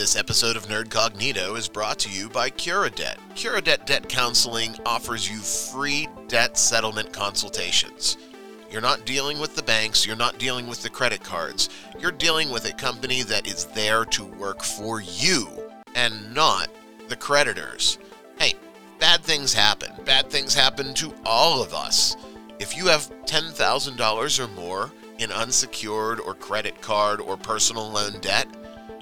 This episode of Nerd Cognito is brought to you by CuraDebt. CuraDebt Debt Counseling offers you free debt settlement consultations. You're not dealing with the banks, you're not dealing with the credit cards. You're dealing with a company that is there to work for you and not the creditors. Hey, bad things happen. Bad things happen to all of us. If you have $10,000 or more in unsecured or credit card or personal loan debt,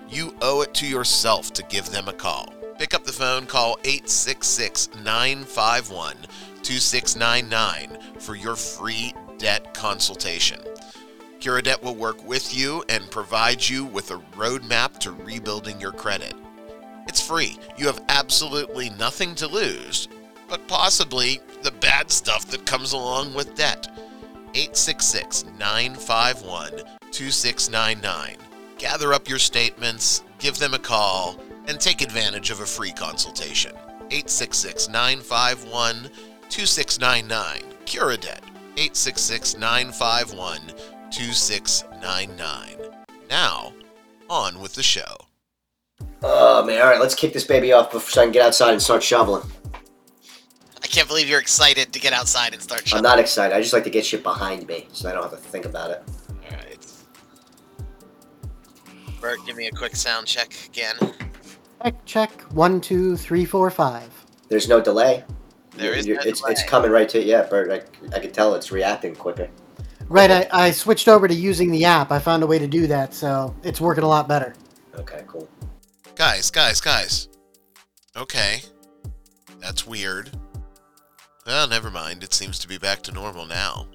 you owe it to yourself to give them a call. Pick up the phone, call 866 951 2699 for your free debt consultation. CuraDebt will work with you and provide you with a roadmap to rebuilding your credit. It's free. You have absolutely nothing to lose, but possibly the bad stuff that comes along with debt. 866 951 2699. Gather up your statements, give them a call, and take advantage of a free consultation. 866 951 2699. CuraDebt. 866 951 2699. Now, on with the show. Oh man, all right, let's kick this baby off before so I can get outside and start shoveling. I can't believe you're excited to get outside and start shoveling. I'm not excited. I just like to get shit behind me so I don't have to think about it. Bert, give me a quick sound check again. Check, check. One, two, three, four, five. There's no delay. There is You're- no it's it's coming right to it. yeah, Bert. I, I can tell it's reacting quicker. Right, I, I switched over to using the app. I found a way to do that, so it's working a lot better. Okay, cool. Guys, guys, guys. Okay. That's weird. Well, never mind. It seems to be back to normal now.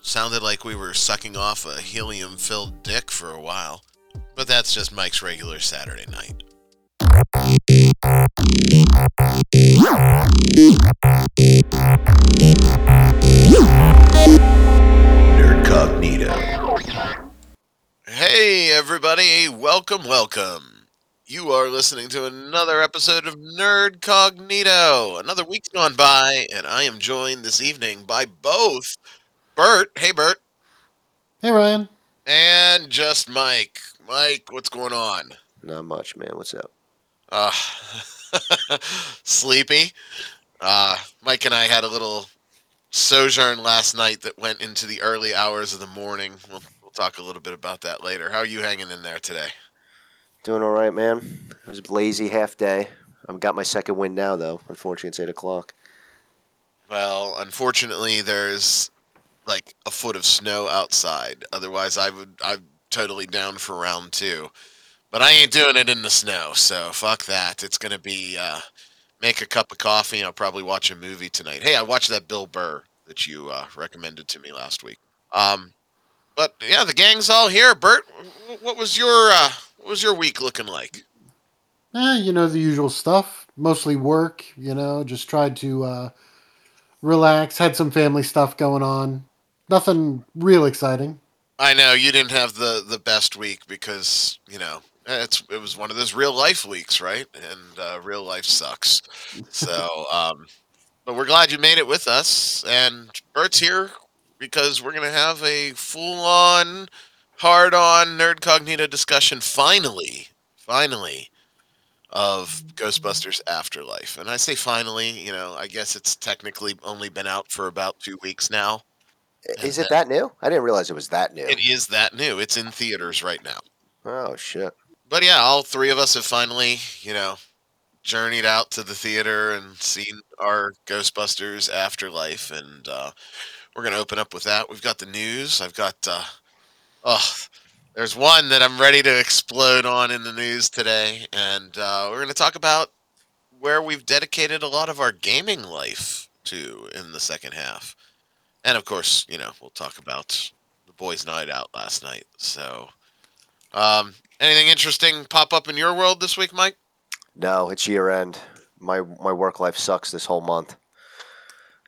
Sounded like we were sucking off a helium filled dick for a while. But that's just Mike's regular Saturday night. Nerdcognito. Hey, everybody. Welcome, welcome. You are listening to another episode of Nerdcognito. Another week's gone by, and I am joined this evening by both Bert. Hey, Bert. Hey, Ryan. And just Mike. Mike, what's going on? Not much, man. What's up? Uh, sleepy. Uh, Mike and I had a little sojourn last night that went into the early hours of the morning. We'll, we'll talk a little bit about that later. How are you hanging in there today? Doing all right, man. It was a lazy half day. I've got my second win now, though. Unfortunately, it's eight o'clock. Well, unfortunately, there's like a foot of snow outside. Otherwise, I would I'm totally down for round two. But I ain't doing it in the snow, so fuck that. It's gonna be uh, make a cup of coffee. and I'll probably watch a movie tonight. Hey, I watched that Bill Burr that you uh, recommended to me last week. Um, but yeah, the gang's all here. Bert, what was your uh, what was your week looking like? Eh, you know, the usual stuff. Mostly work, you know, just tried to uh, relax. Had some family stuff going on. Nothing real exciting. I know you didn't have the the best week because you know it's it was one of those real life weeks, right? And uh, real life sucks. So, um, but we're glad you made it with us. And Bert's here because we're gonna have a full on, hard on nerd cognito discussion. Finally, finally. Of Ghostbusters Afterlife. And I say finally, you know, I guess it's technically only been out for about two weeks now. Is it that new? I didn't realize it was that new. It is that new. It's in theaters right now. Oh shit. But yeah, all three of us have finally, you know, journeyed out to the theater and seen our Ghostbusters Afterlife, and uh, we're gonna open up with that. We've got the news. I've got, uh, oh, there's one that I'm ready to explode on in the news today, and uh, we're gonna talk about where we've dedicated a lot of our gaming life to in the second half, and of course, you know, we'll talk about the boys' night out last night. So. Um, anything interesting pop up in your world this week, Mike? No, it's year end. My my work life sucks this whole month.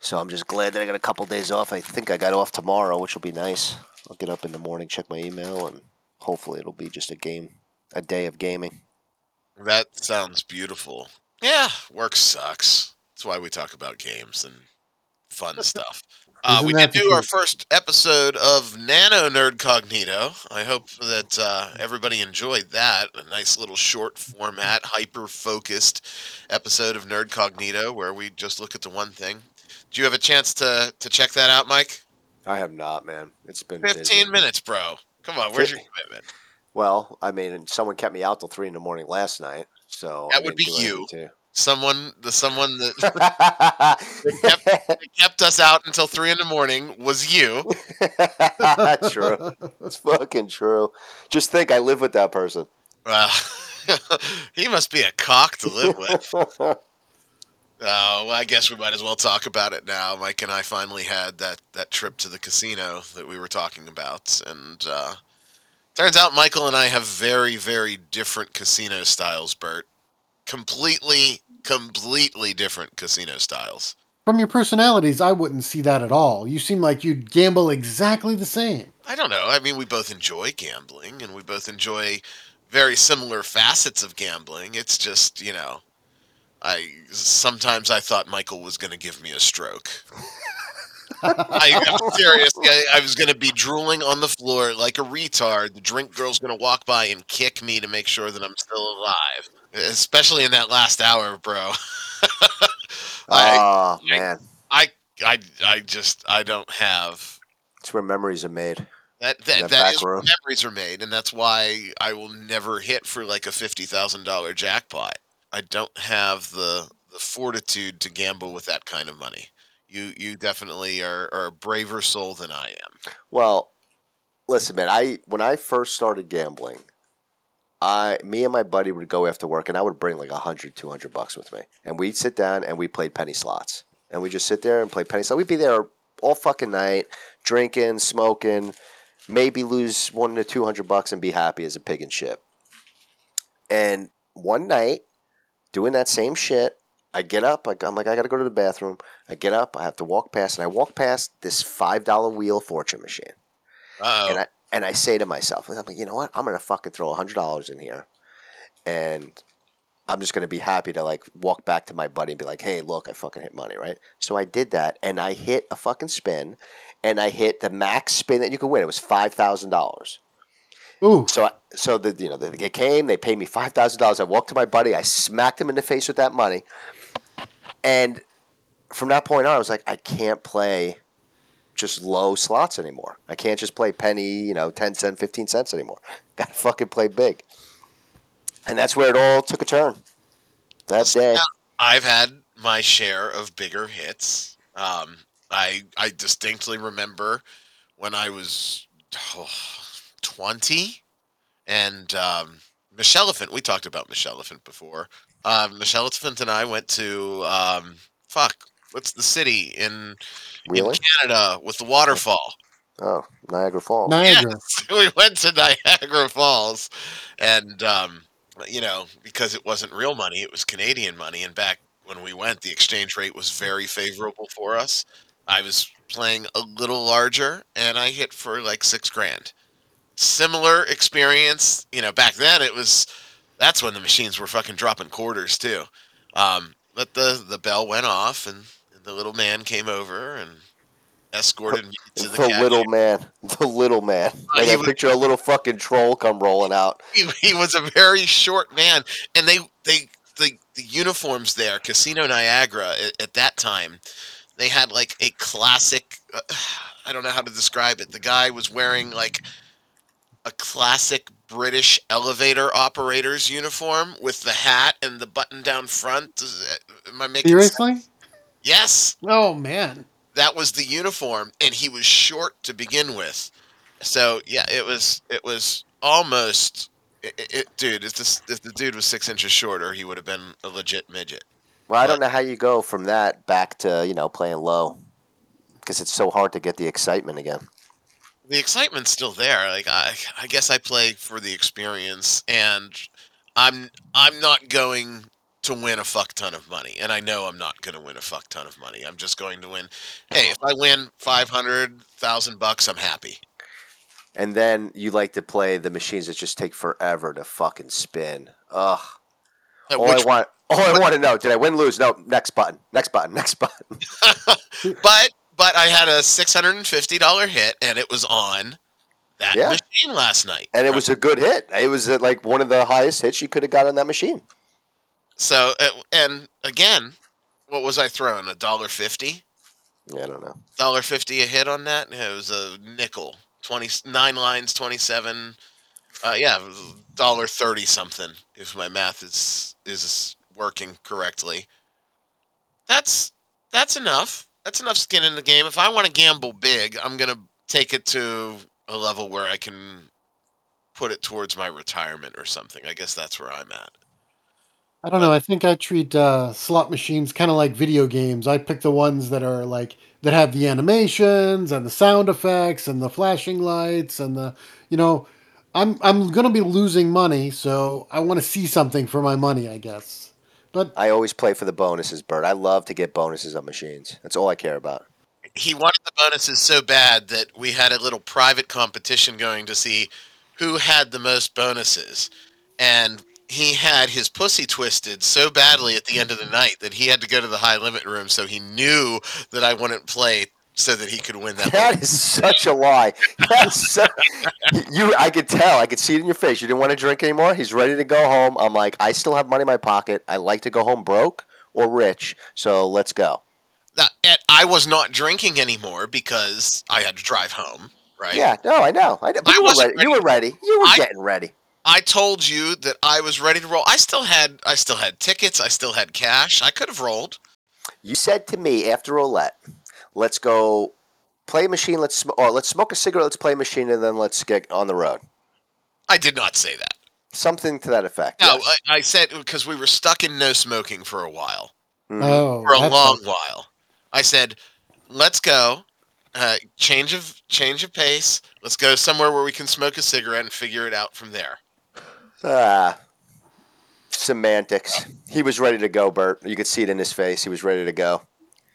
So I'm just glad that I got a couple days off. I think I got off tomorrow, which will be nice. I'll get up in the morning, check my email, and hopefully it'll be just a game, a day of gaming. That sounds beautiful. Yeah, work sucks. That's why we talk about games and fun stuff. Uh, we did do our first episode of Nano Nerd Cognito. I hope that uh, everybody enjoyed that. A nice little short format, hyper focused episode of Nerd Cognito where we just look at the one thing. Do you have a chance to, to check that out, Mike? I have not, man. It's been 15 busy. minutes, bro. Come on, where's your commitment? Well, I mean, someone kept me out till three in the morning last night, so That I would be you. Someone, the someone that to- that kept us out until three in the morning was you. That's true. It's fucking true. Just think, I live with that person. Uh, he must be a cock to live with. Oh, well, I guess we might as well talk about it now. Mike and I finally had that, that trip to the casino that we were talking about, and uh, turns out Michael and I have very, very different casino styles. Bert, completely, completely different casino styles. From your personalities, I wouldn't see that at all. You seem like you'd gamble exactly the same. I don't know. I mean, we both enjoy gambling, and we both enjoy very similar facets of gambling. It's just, you know, I sometimes I thought Michael was going to give me a stroke. I, I'm serious. I, I was going to be drooling on the floor like a retard. The drink girl's going to walk by and kick me to make sure that I'm still alive. Especially in that last hour, bro. I, oh man, I, I, I just I don't have it's where memories are made. that. that That, that back where memories are made, and that's why I will never hit for like a fifty thousand dollar jackpot. I don't have the the fortitude to gamble with that kind of money. You you definitely are, are a braver soul than I am. Well, listen, man. I when I first started gambling, I me and my buddy would go after work, and I would bring like 100, 200 bucks with me, and we'd sit down and we played penny slots, and we just sit there and play penny slots. We'd be there all fucking night, drinking, smoking, maybe lose one to two hundred bucks and be happy as a pig in shit. And one night, doing that same shit, I get up. I'm like, I gotta go to the bathroom. I get up. I have to walk past, and I walk past this five dollar wheel fortune machine, Uh and oh. I and I say to myself, I'm like, you know what? I'm gonna fucking throw hundred dollars in here, and I'm just gonna be happy to like walk back to my buddy and be like, hey, look, I fucking hit money, right? So I did that, and I hit a fucking spin, and I hit the max spin that you could win. It was five thousand dollars. Ooh, So, I, so the you know the, they came, they paid me five thousand dollars. I walked to my buddy, I smacked him in the face with that money, and from that point on, I was like, I can't play just low slots anymore. I can't just play penny, you know, ten cent, fifteen cents anymore. Got to fucking play big, and that's where it all took a turn. That day, I've had my share of bigger hits. Um, I I distinctly remember when I was twenty, and um, Michelle Elephant. We talked about Michelle Elephant before. Um, Michelle Elephant and I went to um, fuck. What's the city in really? in Canada with the waterfall? Oh, Niagara Falls. Niagara. Yes, we went to Niagara Falls, and um, you know, because it wasn't real money, it was Canadian money, and back when we went, the exchange rate was very favorable for us. I was playing a little larger, and I hit for like six grand. Similar experience, you know. Back then, it was that's when the machines were fucking dropping quarters too. Um, but the the bell went off, and the little man came over and escorted me to The, the, cashier. little man, the little man. Uh, Like I was- picture a little fucking troll come rolling out. he, he was a very short man and they they the, the uniforms there casino niagara at, at that time they had like a classic uh, i don't know how to describe it the guy was wearing like a classic british elevator operator's uniform with the hat and the button down front Does- am i making sense? Seriously? yes Oh man. that was the uniform and he was short to begin with so yeah it was it was almost it, it, it- dude if this if the dude was six inches shorter he would have been a legit midget Well, I But- don't know how you go from that back to you know playing low, because it's so hard to get the excitement again. the excitement's still there like i i guess i play for the experience and i'm i'm not going to win a fuck ton of money and i know i'm not going to win a fuck ton of money i'm just going to win hey if i win 500000 bucks i'm happy And then you like to play the machines that just take forever to fucking spin. Ugh. Uh, All I want, all I want to know: Did I win, lose? No. Next button. Next button. Next button. but but I had a six hundred and fifty dollar hit, and it was on that Yeah. machine last night. And it was a good hit. It was uh, like one of the highest hits you could have got on that machine. So. And again, what was I throwing? A dollar fifty. Yeah, I don't know. Dollar fifty a hit on that. It was a nickel. Twenty nine lines, twenty seven. Uh, yeah, dollar thirty something. If my math is is working correctly. That's that's enough. That's enough skin in the game. If I want to gamble big, I'm gonna take it to a level where I can put it towards my retirement or something. I guess that's where I'm at. I don't know. I think I treat uh, slot machines kind of like video games. I pick the ones that are like that have the animations and the sound effects and the flashing lights and the you know, I'm I'm gonna be losing money, so I want to see something for my money, I guess. But I always play for the bonuses, Bert. I love to get bonuses on machines. That's all I care about. He wanted the bonuses so bad that we had a little private competition going to see who had the most bonuses. And he had his pussy twisted so badly at the end of the night that he had to go to the high limit room so he knew that I wouldn't play so that he could win that. That is such a lie. That's so, you. I could tell. I could see it in your face. You didn't want to drink anymore. He's ready to go home. I'm like, I still have money in my pocket. I like to go home broke or rich. So let's go. And I was not drinking anymore because I had to drive home, right? Yeah. No, I know. I know. I you, were wasn't ready. you were ready. You were I- getting ready. I told you that I was ready to roll. I still had I still had tickets, I still had cash. I could have rolled. You said to me after roulette, "Let's go play a machine. Let's sm- or let's smoke a cigarette. Let's play a machine, and then let's get on the road." I did not say that. Something to that effect. No, yes. I, I said because we were stuck in no smoking for a while, Mhm. oh, for a long not- while. I said, "Let's go, uh, change of change of pace. Let's go somewhere where we can smoke a cigarette and figure it out from there." Ah, semantics. He was ready to go, Bert. You could see it in his face. He was ready to go.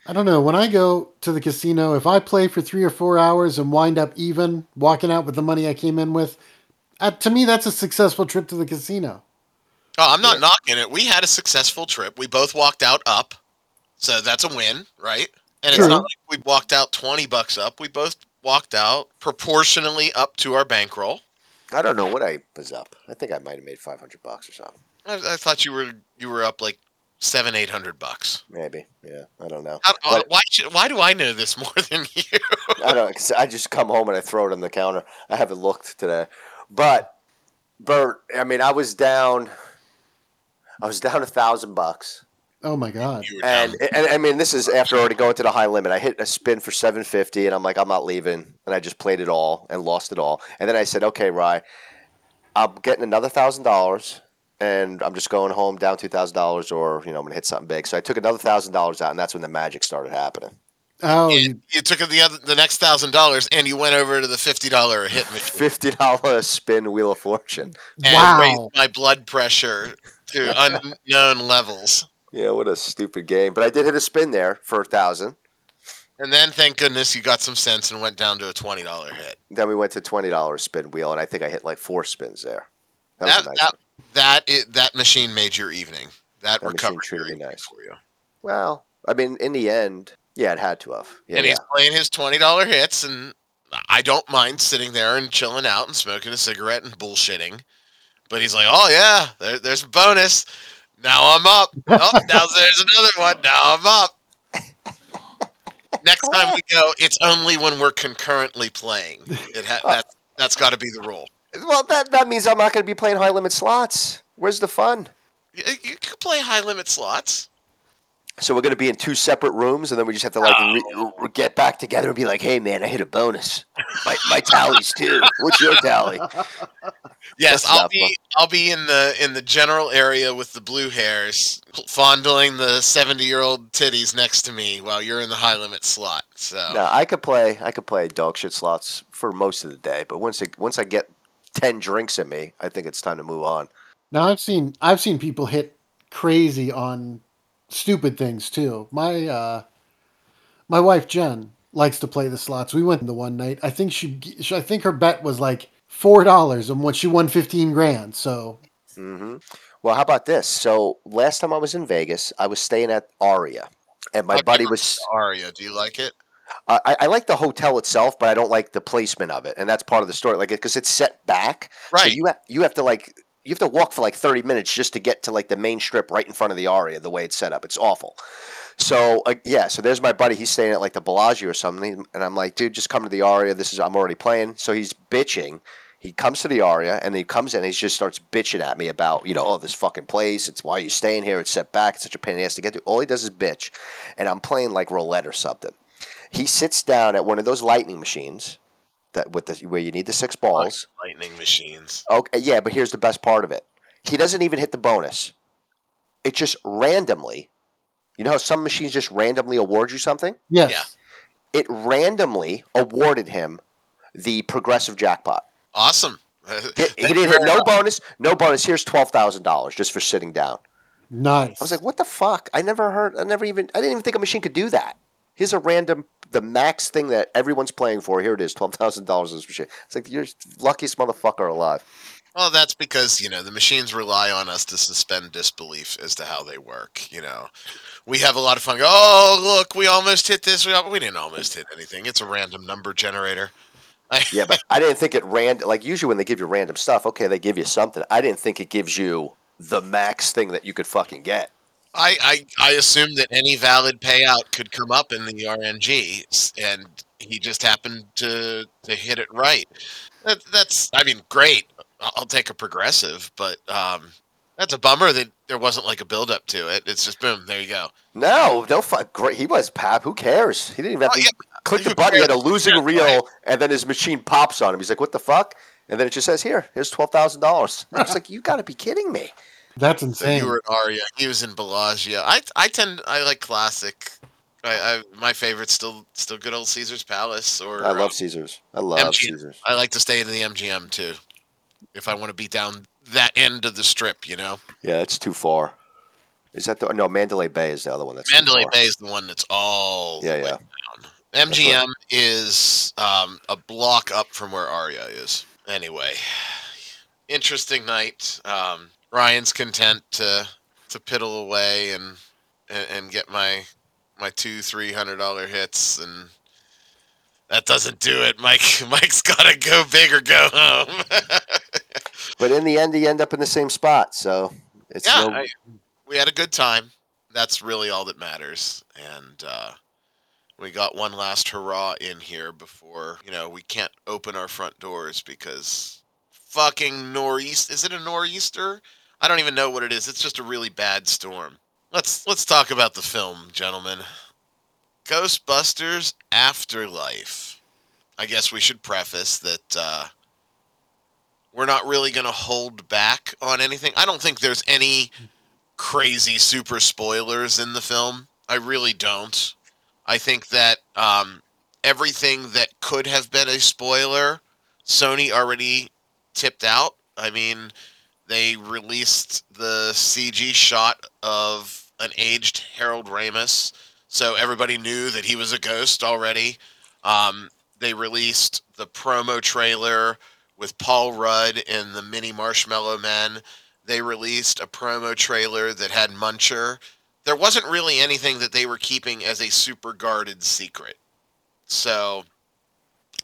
I don't know. When I go to the casino, if I play for three or four hours and wind up even, walking out with the money I came in with, uh, to me, that's a successful trip to the casino. Oh, I'm not Yeah. knocking it. We had a successful trip. We both walked out up, so that's a win, right? And True. it's not like we walked out twenty bucks up. We both walked out proportionally up to our bankroll. I don't know what I was up. I think I might have made five hundred bucks or something. I, I thought you were you were up like seven eight hundred bucks. Maybe. Yeah. I don't know. How, uh, But- why should, why do I know this more than you? I don't. Cause I just come home and I throw it on the counter. I haven't looked today, but Bert. I mean, I was down. I was down a thousand bucks, Oh my God. You were and, and I mean, this is after already going to the high limit. I hit a spin for seven fifty, and I'm like, I'm not leaving, and I just played it all and lost it all. And then I said, okay, Rye, I'm getting another thousand dollars, and I'm just going home down two thousand dollars, or you know, I'm gonna hit something big. So I took another thousand dollars out, and that's when the magic started happening. Oh, you, you took the other the next thousand dollars and you went over to the fifty dollar hit machine Fifty dollar spin wheel of fortune. and wow. raised my blood pressure to unknown levels. Yeah, what a stupid game. But I did hit a spin there for a thousand. And then, thank goodness, you got some sense and went down to a twenty dollar hit. Then we went to twenty dollars spin wheel, and I think I hit like four spins there. That That nice. that, one. that, machine made your evening. That, That machine recovered treated your me evening nice. for you. Well, I mean, in the end, yeah, it had to have. Yeah, and yeah. he's playing his twenty dollar hits, and I don't mind sitting there and chilling out and smoking a cigarette and bullshitting. But he's like, "Oh yeah, there, there's a bonus. Now I'm up. Oh, now there's another one. Now I'm up." Next time we go, it's only when we're concurrently playing. It ha- that, that's got to be the rule. Well, that that means I'm not going to be playing high limit slots. Where's the fun? You, you could play high limit slots. So we're going to be in two separate rooms, and then we just have to like re- oh. re- get back together and be like, "Hey, man, I hit a bonus. My, my tallies too. What's your tally?" Yes, That's I'll be fun. I'll be in the in the general area with the blue hairs, fondling the seventy year old titties next to me while you're in the high limit slot. So No, I could play. I could play dog shit slots for most of the day, but once it, once I get ten drinks in me, I think it's time to move on. Now I've seen I've seen people hit crazy on stupid things too. My uh, my wife Jen likes to play the slots. We went the one night. I think she, she I think her bet was like four dollars, and what she won fifteen grand. So hmm Well, how about this? So last time I was in Vegas, I was staying at Aria, and my I've buddy was. Aria, do you like it? I, I- I like the hotel itself, but I don't like the placement of it, and that's part of the story. Like, because it's set back, so Right. you have you have to like you have to walk for like thirty minutes just to get to like the main strip right in front of the Aria. The way it's set up, it's awful. So uh, yeah, so there's my buddy. He's staying at like the Bellagio or something, and I'm like, dude, just come to the Aria. This is I'm already playing. So he's bitching. He comes to the Aria and he comes in and he just starts bitching at me about, you know, oh, this fucking place. It's why are you staying here? It's set back. It's such a pain in the ass to get to. All he does is bitch. And I'm playing like roulette or something. He sits down at one of those lightning machines that with the where you need the six balls. Lightning machines. Okay, yeah, but here's the best part of it. He doesn't even hit the bonus. It just randomly. You know how some machines just randomly award you something? Yes. Yeah. It randomly awarded him the progressive jackpot. Awesome. He, he didn't hit no bonus, no bonus. Here's twelve thousand dollars just for sitting down. Nice. I was like, what the fuck? I never heard. I never even. I didn't even think a machine could do that. Here's a random, the max thing that everyone's playing for. Here it is, twelve thousand dollars this machine. It's like you're the luckiest motherfucker alive. Well, that's because, you know, the machines rely on us to suspend disbelief as to how they work, you know. We have a lot of fun. Go, oh, look, we almost hit this. We, we didn't almost hit anything. It's a random number generator. Yeah, but I didn't think it ran. Like usually when they give you random stuff, okay, they give you something. I didn't think it gives you the max thing that you could fucking get. I, I, I assumed that any valid payout could come up in the RNG, and he just happened to, to hit it right. That, that's, I mean, great. I'll take a progressive, but um, that's a bummer that there wasn't like a build up to it. It's just boom, there you go. No, no fuck. Great, he was Pap. Who cares? He didn't even have Oh, to yeah, click the button. He had a losing Yeah, reel, right. and then his machine pops on him. He's like, "What the fuck?" And then it just says, "Here, here's twelve thousand dollars." I was like, "You got to be kidding me!" That's So insane. you were at Aria. He was in Bellagio. I I tend I like classic. I, I my favorite still still good old Caesar's Palace. Or I um, love Caesars. I love MGM. Caesars. I like to stay in the MGM too, if I want to be down that end of the strip. You know, Yeah, it's too far. Is that the no? Mandalay Bay is the other one. That's too Mandalay far. Bay is the one that's all Yeah, the way yeah. down. MGM is um, a block up from where Aria is. Anyway, interesting night. Um, Ryan's content to to piddle away and and, and get my my two three hundred dollar hits and that doesn't do it. Mike Mike's gotta go big or go home. But in the end, he end up in the same spot. So it's yeah, no. I- we had a good time. That's really all that matters. And uh, we got one last hurrah in here before you know we can't open our front doors because fucking nor'east. Is it a nor'easter? I don't even know what it is. It's just a really bad storm. Let's let's talk about the film, gentlemen. Ghostbusters Afterlife. I guess we should preface that uh, we're not really going to hold back on anything. I don't think there's any crazy super spoilers in the film. I really don't. I think that um, everything that could have been a spoiler, Sony already tipped out. I mean, they released the CG shot of an aged Harold Ramis, so everybody knew that he was a ghost already. Um, they released the promo trailer with Paul Rudd and the mini Marshmallow Men. They released a promo trailer that had Muncher. There wasn't really anything that they were keeping as a super guarded secret. So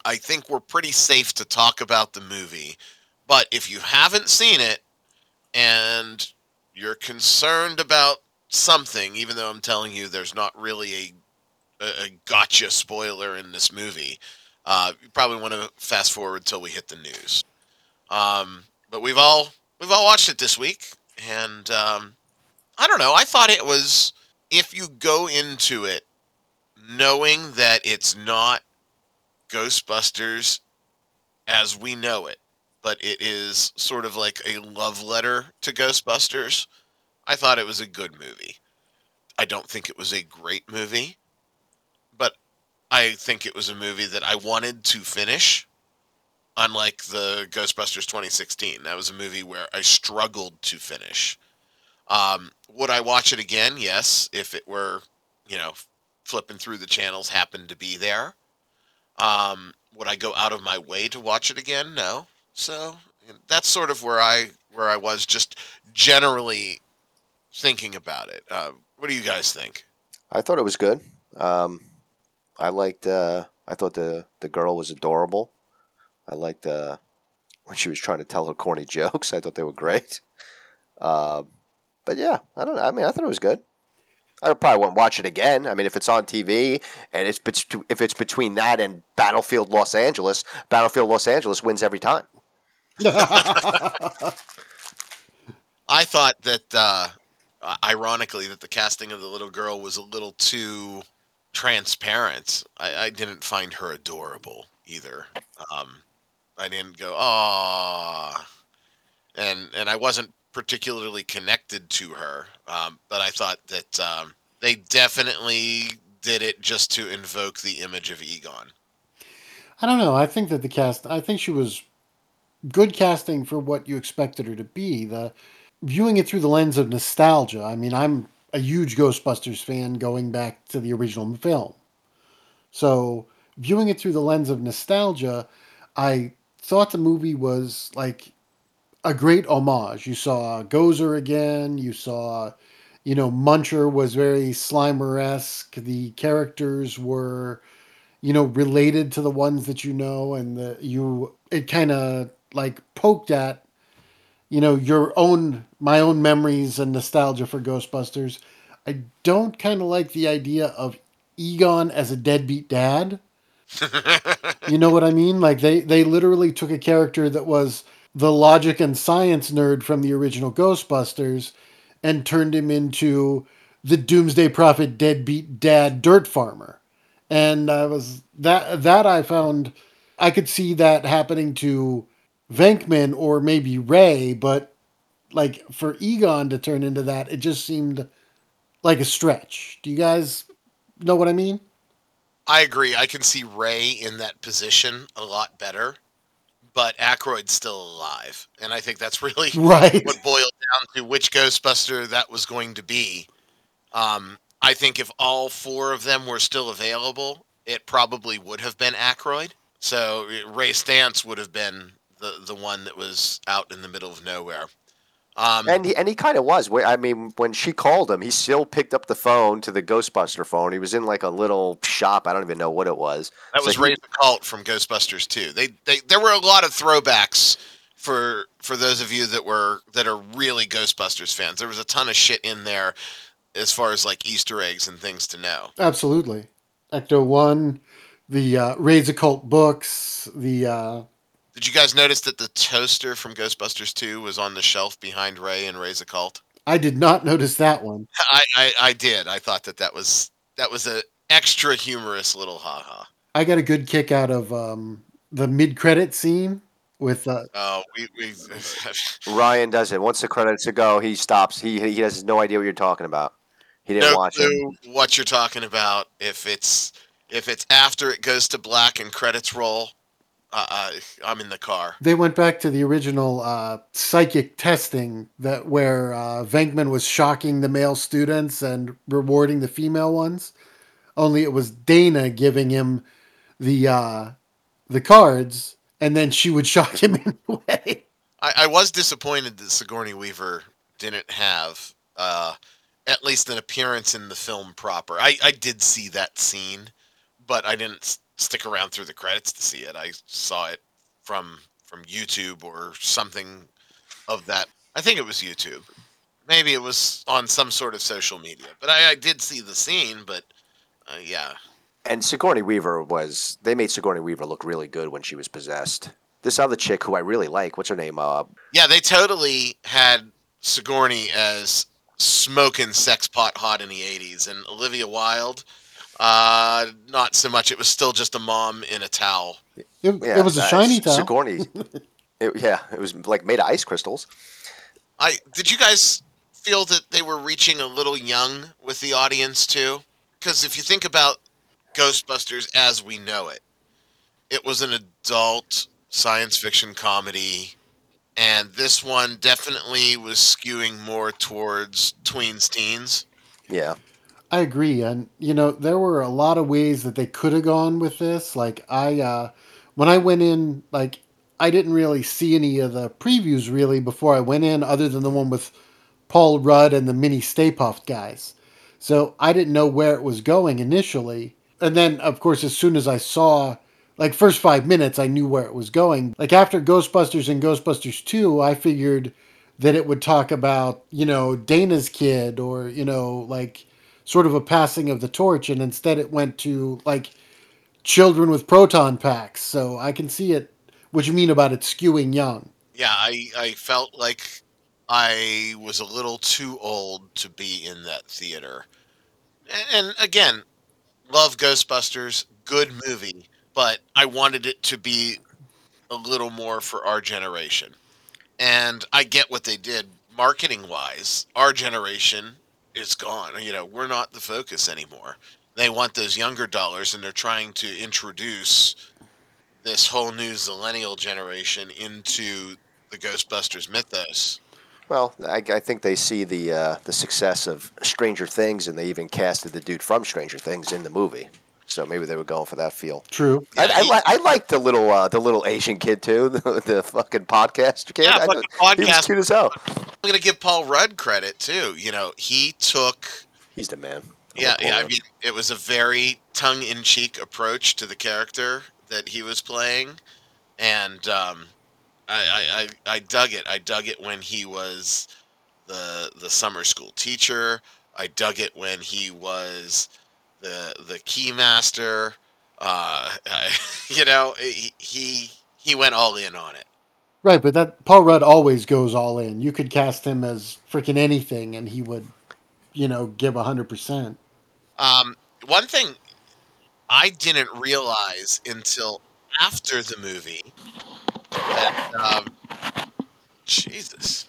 I think we're pretty safe to talk about the movie. But if you haven't seen it and you're concerned about something, even though I'm telling you there's not really a a, a gotcha spoiler in this movie, uh, you probably want to fast forward till we hit the news. Um, but we've all we've all watched it this week, and um, I don't know. I thought it was if you go into it knowing that it's not Ghostbusters as we know it, but it is sort of like a love letter to Ghostbusters. I thought it was a good movie. I don't think it was a great movie, but I think it was a movie that I wanted to finish. Unlike the Ghostbusters 2016, that was a movie where I struggled to finish. Um, would I watch it again? Yes, if it were, you know, flipping through the channels happened to be there. Um, would I go out of my way to watch it again? No. So that's sort of where I where I was just generally thinking about it. Uh, what do you guys think? I thought it was good. Um, I liked. Uh, I thought the the girl was adorable. I liked uh, when she was trying to tell her corny jokes. I thought they were great. Uh, but yeah, I don't know. I mean, I thought it was good. I probably won't watch it again. I mean, if it's on TV and it's bet- if it's between that and Battlefield Los Angeles, Battlefield Los Angeles wins every time. I thought that, uh, ironically, that the casting of the little girl was a little too transparent. I, I didn't find her adorable either. Um, I didn't go, ah, and and I wasn't particularly connected to her. Um, but I thought that um, they definitely did it just to invoke the image of Egon. I don't know. I think that the cast. I think she was good casting for what you expected her to be. The viewing it through the lens of nostalgia. I mean, I'm a huge Ghostbusters fan going back to the original film. So viewing it through the lens of nostalgia, I thought the movie was like a great homage. You saw Gozer again. You saw, you know, Muncher was very Slimer esque. The characters were, you know, related to the ones that you know, and the you it kind of like poked at, you know, your own my own memories and nostalgia for Ghostbusters. I don't kind of like the idea of Egon as a deadbeat dad. You know what I mean? Like they they literally took a character that was the logic and science nerd from the original Ghostbusters and turned him into the doomsday prophet deadbeat dad dirt farmer. And I was that that I found I could see that happening to Venkman or maybe Ray, but like for Egon to turn into that, it just seemed like a stretch. Do you guys know what I mean? I agree. I can see Ray in that position a lot better, but Aykroyd's still alive, and I think that's really Right. what boiled down to which Ghostbuster that was going to be. Um, I think if all four of them were still available, it probably would have been Aykroyd. So Ray Stantz would have been the the one that was out in the middle of nowhere. Um, And he and he kind of was. I mean, when she called him, he still picked up the phone to the Ghostbuster phone. He was in like a little shop. I don't even know what it was. That So was he- Ray the Cult from Ghostbusters too. They, they there were a lot of throwbacks for for those of you that were that are really Ghostbusters fans. There was a ton of shit in there as far as like Easter eggs and things to know. Absolutely. Ecto One, the uh, Ray's Occult books, the uh, Did you guys notice that the toaster from Ghostbusters 2 was on the shelf behind Ray and Ray's Occult? I did not notice that one. I, I I did. I thought that that was that was a extra humorous little haha. I got a good kick out of um, the mid-credit scene with uh, Oh, we we Ryan does it. Once the credits go, he stops. He he has no idea what you're talking about. He didn't no watch it. clue what you're talking about. If it's if it's after it goes to black and credits roll, uh, uh, I'm in the car. they went back to the original uh, psychic testing that where uh, Venkman was shocking the male students and rewarding the female ones. Only it was Dana giving him the uh, the cards, and then she would shock him anyway. I, I was disappointed that Sigourney Weaver didn't have uh, at least an appearance in the film proper. I, I did see that scene, but I didn't stick around through the credits to see it. I saw it from from YouTube or something of that. I think it was YouTube. Maybe it was on some sort of social media. But I, I did see the scene. But uh, yeah, And Sigourney Weaver was. They made Sigourney Weaver look really good when she was possessed. This other chick who I really like. What's her name? Uh, yeah, they totally had Sigourney as smoking sex pot hot in the '80s, and Olivia Wilde, uh, not so much. It was still just a mom in a towel. It, yeah, it was a uh, shiny S- towel. Sigourney. it, yeah, it was like made of ice crystals. I did you guys feel that they were reaching a little young with the audience too? Because if you think about Ghostbusters as we know it, it was an adult science fiction comedy, and this one definitely was skewing more towards tweens, teens. Yeah. I agree, and you know there were a lot of ways that they could have gone with this. Like I, uh, when I went in, like I didn't really see any of the previews really before I went in, other than the one with Paul Rudd and the mini Stay Puft guys. So I didn't know where it was going initially, and then of course as soon as I saw like first five minutes I knew where it was going. Like after Ghostbusters and Ghostbusters 2, I figured that it would talk about, you know, Dana's kid or, you know, like sort of a passing of the torch and instead it went to like children with proton packs. So I can see it what you mean about it skewing young. Yeah, I, I felt like I was a little too old to be in that theater. And, and again, love Ghostbusters, good movie, but I wanted it to be a little more for our generation. And I get what they did marketing wise. Our generation is gone. You know, we're not the focus anymore. They want those younger dollars and they're trying to introduce this whole new millennial generation into the Ghostbusters mythos. Well, I, I think they see the uh, the success of Stranger Things, and they even casted the dude from Stranger Things in the movie. So maybe they were going for that feel. True. I, Yeah, I, he- li- I like the little uh, the little Asian kid too, the, the fucking podcast kid. Yeah, I fucking thought- He was podcast. cute as hell. I'm gonna give Paul Rudd credit too. You know, he took He's the man. I yeah, like Paul yeah. I mean, it was a very tongue-in-cheek approach to the character that he was playing, and um, I, I, I, I dug it. I dug it when he was the the summer school teacher. I dug it when he was the the keymaster. Uh, I, you know, he, he he went all in on it. Right, but that Paul Rudd always goes all in. You could cast him as freaking anything and he would, you know, give 100%. Um, one thing I didn't realize until after the movie that um, Jesus.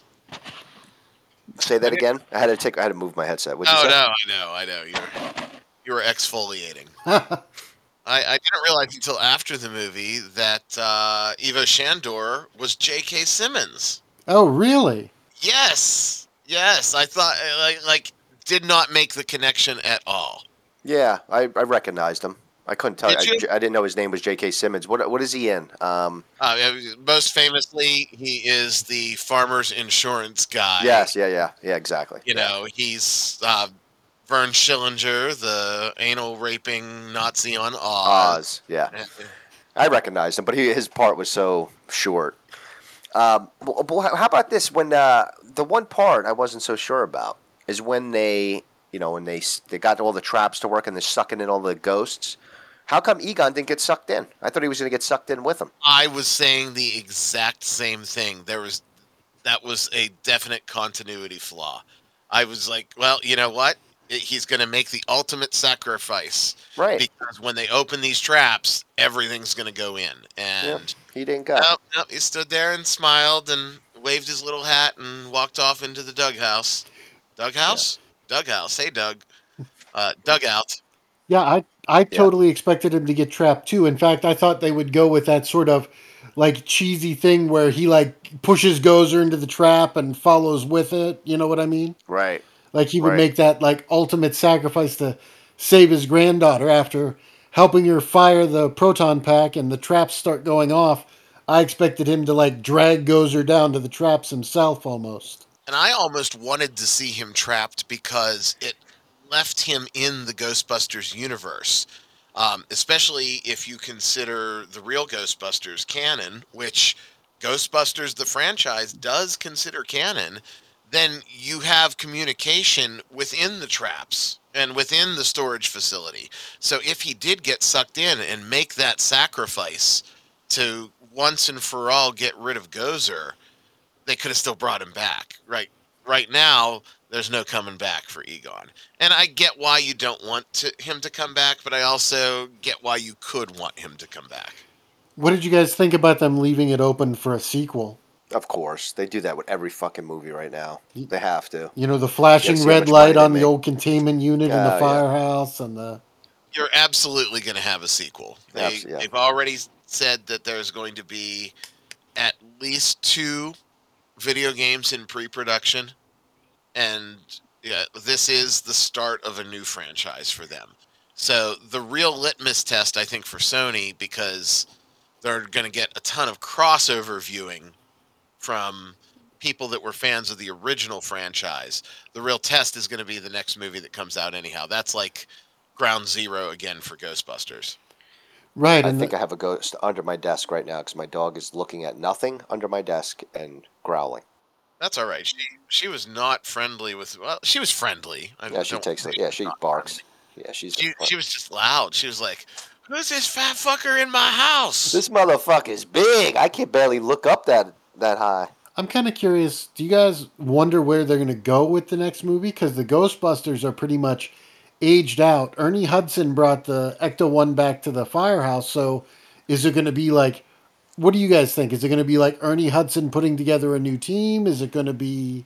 Say that again. I had to take. I had to move my headset. What'd you Oh say? no, I know, I know. You're you were exfoliating. I, I didn't realize until after the movie that uh, Ivo Shandor was J.K. Simmons. oh, really? Yes, yes. I thought uh, like like did not make the connection at all. Yeah, I, I recognized him. I couldn't tell. Did I, you? I didn't know his name was J.K. Simmons. What what is he in? Um, Uh, most famously, he is the farmer's insurance guy. yes, yeah, yeah, yeah, exactly. You Yeah. know, he's uh, Vern Schillinger, the anal raping Nazi on Oz. Oz. Yeah, I recognized him, but he, his part was so short. Um, but how about this? When uh, the one part I wasn't so sure about is when they, you know, when they they got all the traps to work and they're sucking in all the ghosts. How come Egon didn't get sucked in? I thought he was going to get sucked in with him. I was saying the exact same thing. There was that was a definite continuity flaw. I was like, well, you know what? I- He's going to make the ultimate sacrifice Right. because when they open these traps, everything's going to go in. And He didn't go. no, no, he stood there and smiled and waved his little hat and walked off into the Doug house. Doug house? Doug house. Hey, Doug. Uh, dugout. Yeah, I I totally expected him to get trapped too. In fact, I thought they would go with that sort of like cheesy thing where he like pushes Gozer into the trap and follows with it. You know what I mean? Right. Like he would Right. make that like ultimate sacrifice to save his granddaughter after helping her fire the proton pack and the traps start going off. I expected him to like drag Gozer down to the traps himself almost. And I almost wanted to see him trapped because it left him in the Ghostbusters universe. Um, especially if you consider the real Ghostbusters canon, which Ghostbusters, the franchise, does consider canon, then you have communication within the traps and within the storage facility. So if he did get sucked in and make that sacrifice to once and for all get rid of Gozer, they could have still brought him back. Right right now, there's no coming back for Egon. And I get why you don't want to, him to come back, but I also get why you could want him to come back. What did you guys think about them leaving it open for a sequel? Of course, they do that with every fucking movie right now. They have to. You know, the flashing Yeah, see how red much money light they on the make. old containment unit in Yeah, the yeah. firehouse and the You're absolutely going to have a sequel. They, Abs- yeah. They've already said that there's going to be at least two video games in pre-production, and yeah, this is the start of a new franchise for them. So the real litmus test, I think, for Sony, because they're going to get a ton of crossover viewing from people that were fans of the original franchise. The real test is going to be the next movie that comes out anyhow. That's like ground zero again for Ghostbusters. Right, I think the- I have a ghost under my desk right now because my dog is looking at nothing under my desk and growling. That's all right. She she was not friendly with. Well, she was friendly. I Yeah, she takes it. Yeah, she not barks. Yeah, she's. She she was just loud. She was like, "Who's this fat fucker in my house?" This motherfucker's big. I can barely look up that that high. I'm kind of curious. Do you guys wonder where they're going to go with the next movie? Because the Ghostbusters are pretty much aged out. Ernie Hudson brought the Ecto One back to the firehouse. So, is it going to be like? What do you guys think? Is it going to be like Ernie Hudson putting together a new team? Is it going to be?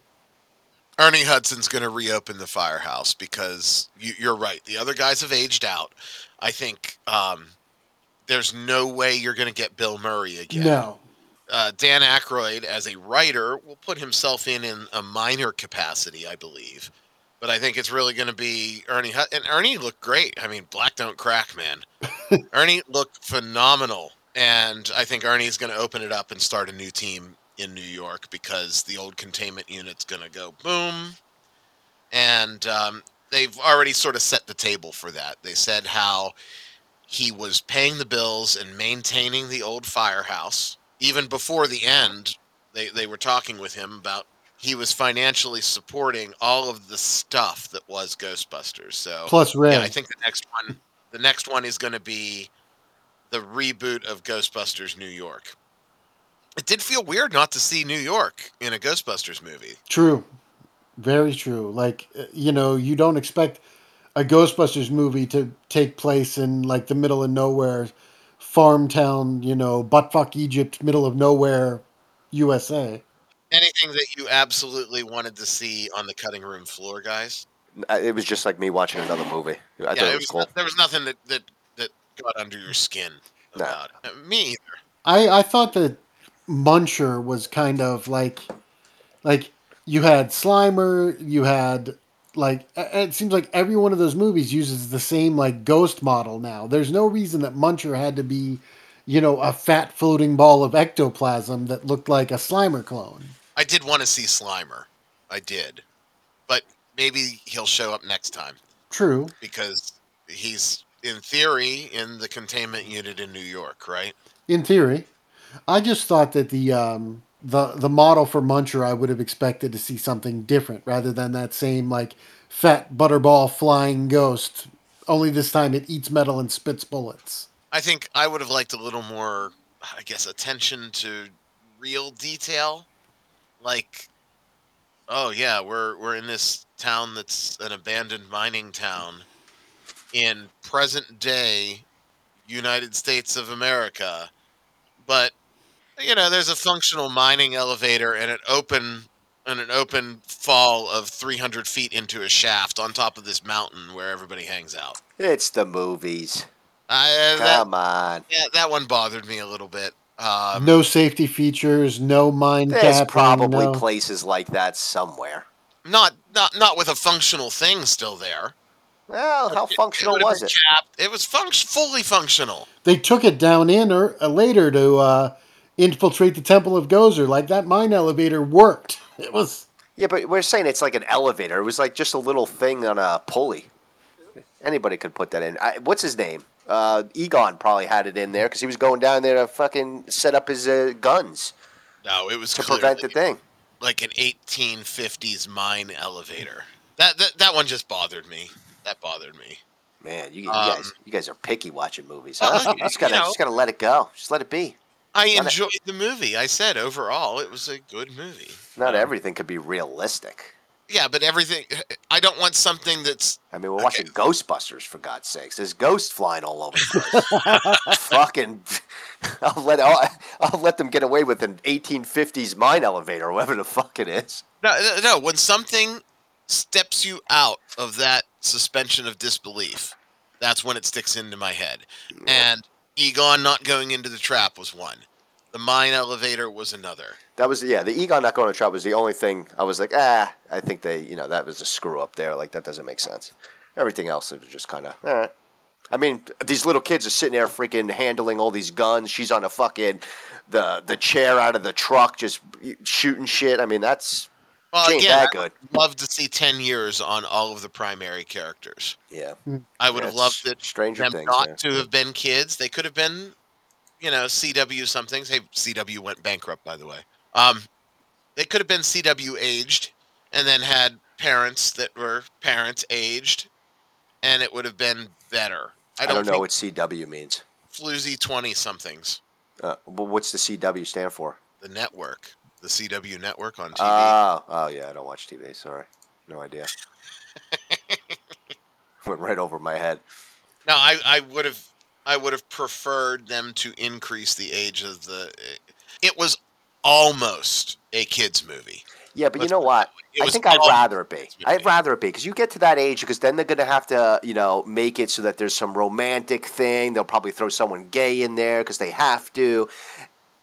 Ernie Hudson's going to reopen the firehouse because you, you're right. The other guys have aged out. I think um, there's no way you're going to get Bill Murray again. No. Uh, Dan Aykroyd, as a writer, will put himself in in a minor capacity, I believe. But I think it's really going to be Ernie. Hud- and Ernie looked great. I mean, black don't crack, man. Ernie looked phenomenal. And I think Ernie's going to open it up and start a new team in New York because the old containment unit's going to go boom. And um, they've already sort of set the table for that. They said how he was paying the bills and maintaining the old firehouse. Even before the end, they, they were talking with him about he was financially supporting all of the stuff that was Ghostbusters. So Plus Red. yeah, I think the next one the next one is going to be the reboot of Ghostbusters New York. It did feel weird not to see New York in a Ghostbusters movie. True. Very true. Like, uh, you know, you don't expect a Ghostbusters movie to take place in like the middle of nowhere, farm town, you know, buttfuck Egypt, middle of nowhere, USA. Anything that you absolutely wanted to see on the cutting room floor, guys? I- It was just like me watching another movie. I thought yeah, it it was was cool. no- there was nothing that, that that got under your skin No. about it. Uh, Me either. I I thought that Muncher was kind of like like you had Slimer, you had like it seems like every one of those movies uses the same like ghost model now. There's no reason that Muncher had to be, you know, a fat floating ball of ectoplasm that looked like a Slimer clone. I did want to see Slimer. I did. But maybe he'll show up next time True. because he's in theory in the containment unit in New York, right? In theory. I just thought that the um the the model for Muncher I would have expected to see something different rather than that same like fat butterball flying ghost. Only this time it eats metal and spits bullets. I think I would have liked a little more, I guess, attention to real detail. Like, oh yeah, we're we're in this town that's an abandoned mining town in present day United States of America, but you know, there's a functional mining elevator and an open and an open fall of 300 feet into a shaft on top of this mountain where everybody hangs out. It's the movies. I, that, Come on. yeah, that one bothered me a little bit. Um, no safety features, no mine There's capping, probably no- places like that somewhere. not not not with a functional thing still there. Well, how It- functional would've was it? capped. It was func- fully functional. They took it down in or uh, later to uh, infiltrate the Temple of Gozer. Like that mine elevator worked. It was Yeah, but we're saying it's like an elevator. It was like just a little thing on a pulley. Anybody could put that in. I, what's his name? Uh, Egon probably had it in there because he was going down there to fucking set up his uh, guns No, it was to clearly prevent the thing. like an 1850s mine elevator. That, that that one just bothered me. That bothered me. Man, you, you Um, guys, you guys are picky watching movies. Well, Huh? you You just gotta, know. just gotta let it go. Just let it be. I enjoyed the movie. I said overall it was a good movie. Not Um, everything could be realistic. Yeah, but everything. I don't want something that's I mean, we're Okay. watching Ghostbusters for God's sakes. There's ghosts flying all over the place. Fucking, I'll let I'll, I'll let them get away with an 1850s mine elevator, or whatever the fuck it is. No, no, no. When something steps you out of that suspension of disbelief, that's when it sticks into my head. And Egon not going into the trap was one. The mine elevator was another. That was yeah. The Egon not going to trap was the only thing I was like, ah, I think they, you know, that was a screw up there. Like that doesn't make sense. Everything else was just kind of, right. I mean, these little kids are sitting there freaking handling all these guns. She's on a fucking the the chair out of the truck, just shooting shit. I mean, that's Well, She ain't again, that love to see 10 years on all of the primary characters. Yeah. I would Yeah, have loved it Stranger them Things. not yeah. to have been kids. They could have been, you know, CW somethings. Hey, CW went bankrupt, by the way. Um, they could have been CW aged, and then had parents that were parents aged, and it would have been better. I I don't, don't, know what CW means. floozy twenty somethings. Uh, but what's the CW stand for? The network, the CW network on TV. Oh, oh yeah, I don't watch TV. Sorry, no idea. Went right over my head. No, I, I would have I would have preferred them to increase the age of the. Eh, it was almost a kids movie. Yeah, but you Let's know what? I think I'd rather it be. I'd rather it be because you get to that age because then they're gonna have to, you know, make it so that there's some romantic thing. They'll probably throw someone gay in there because they have to.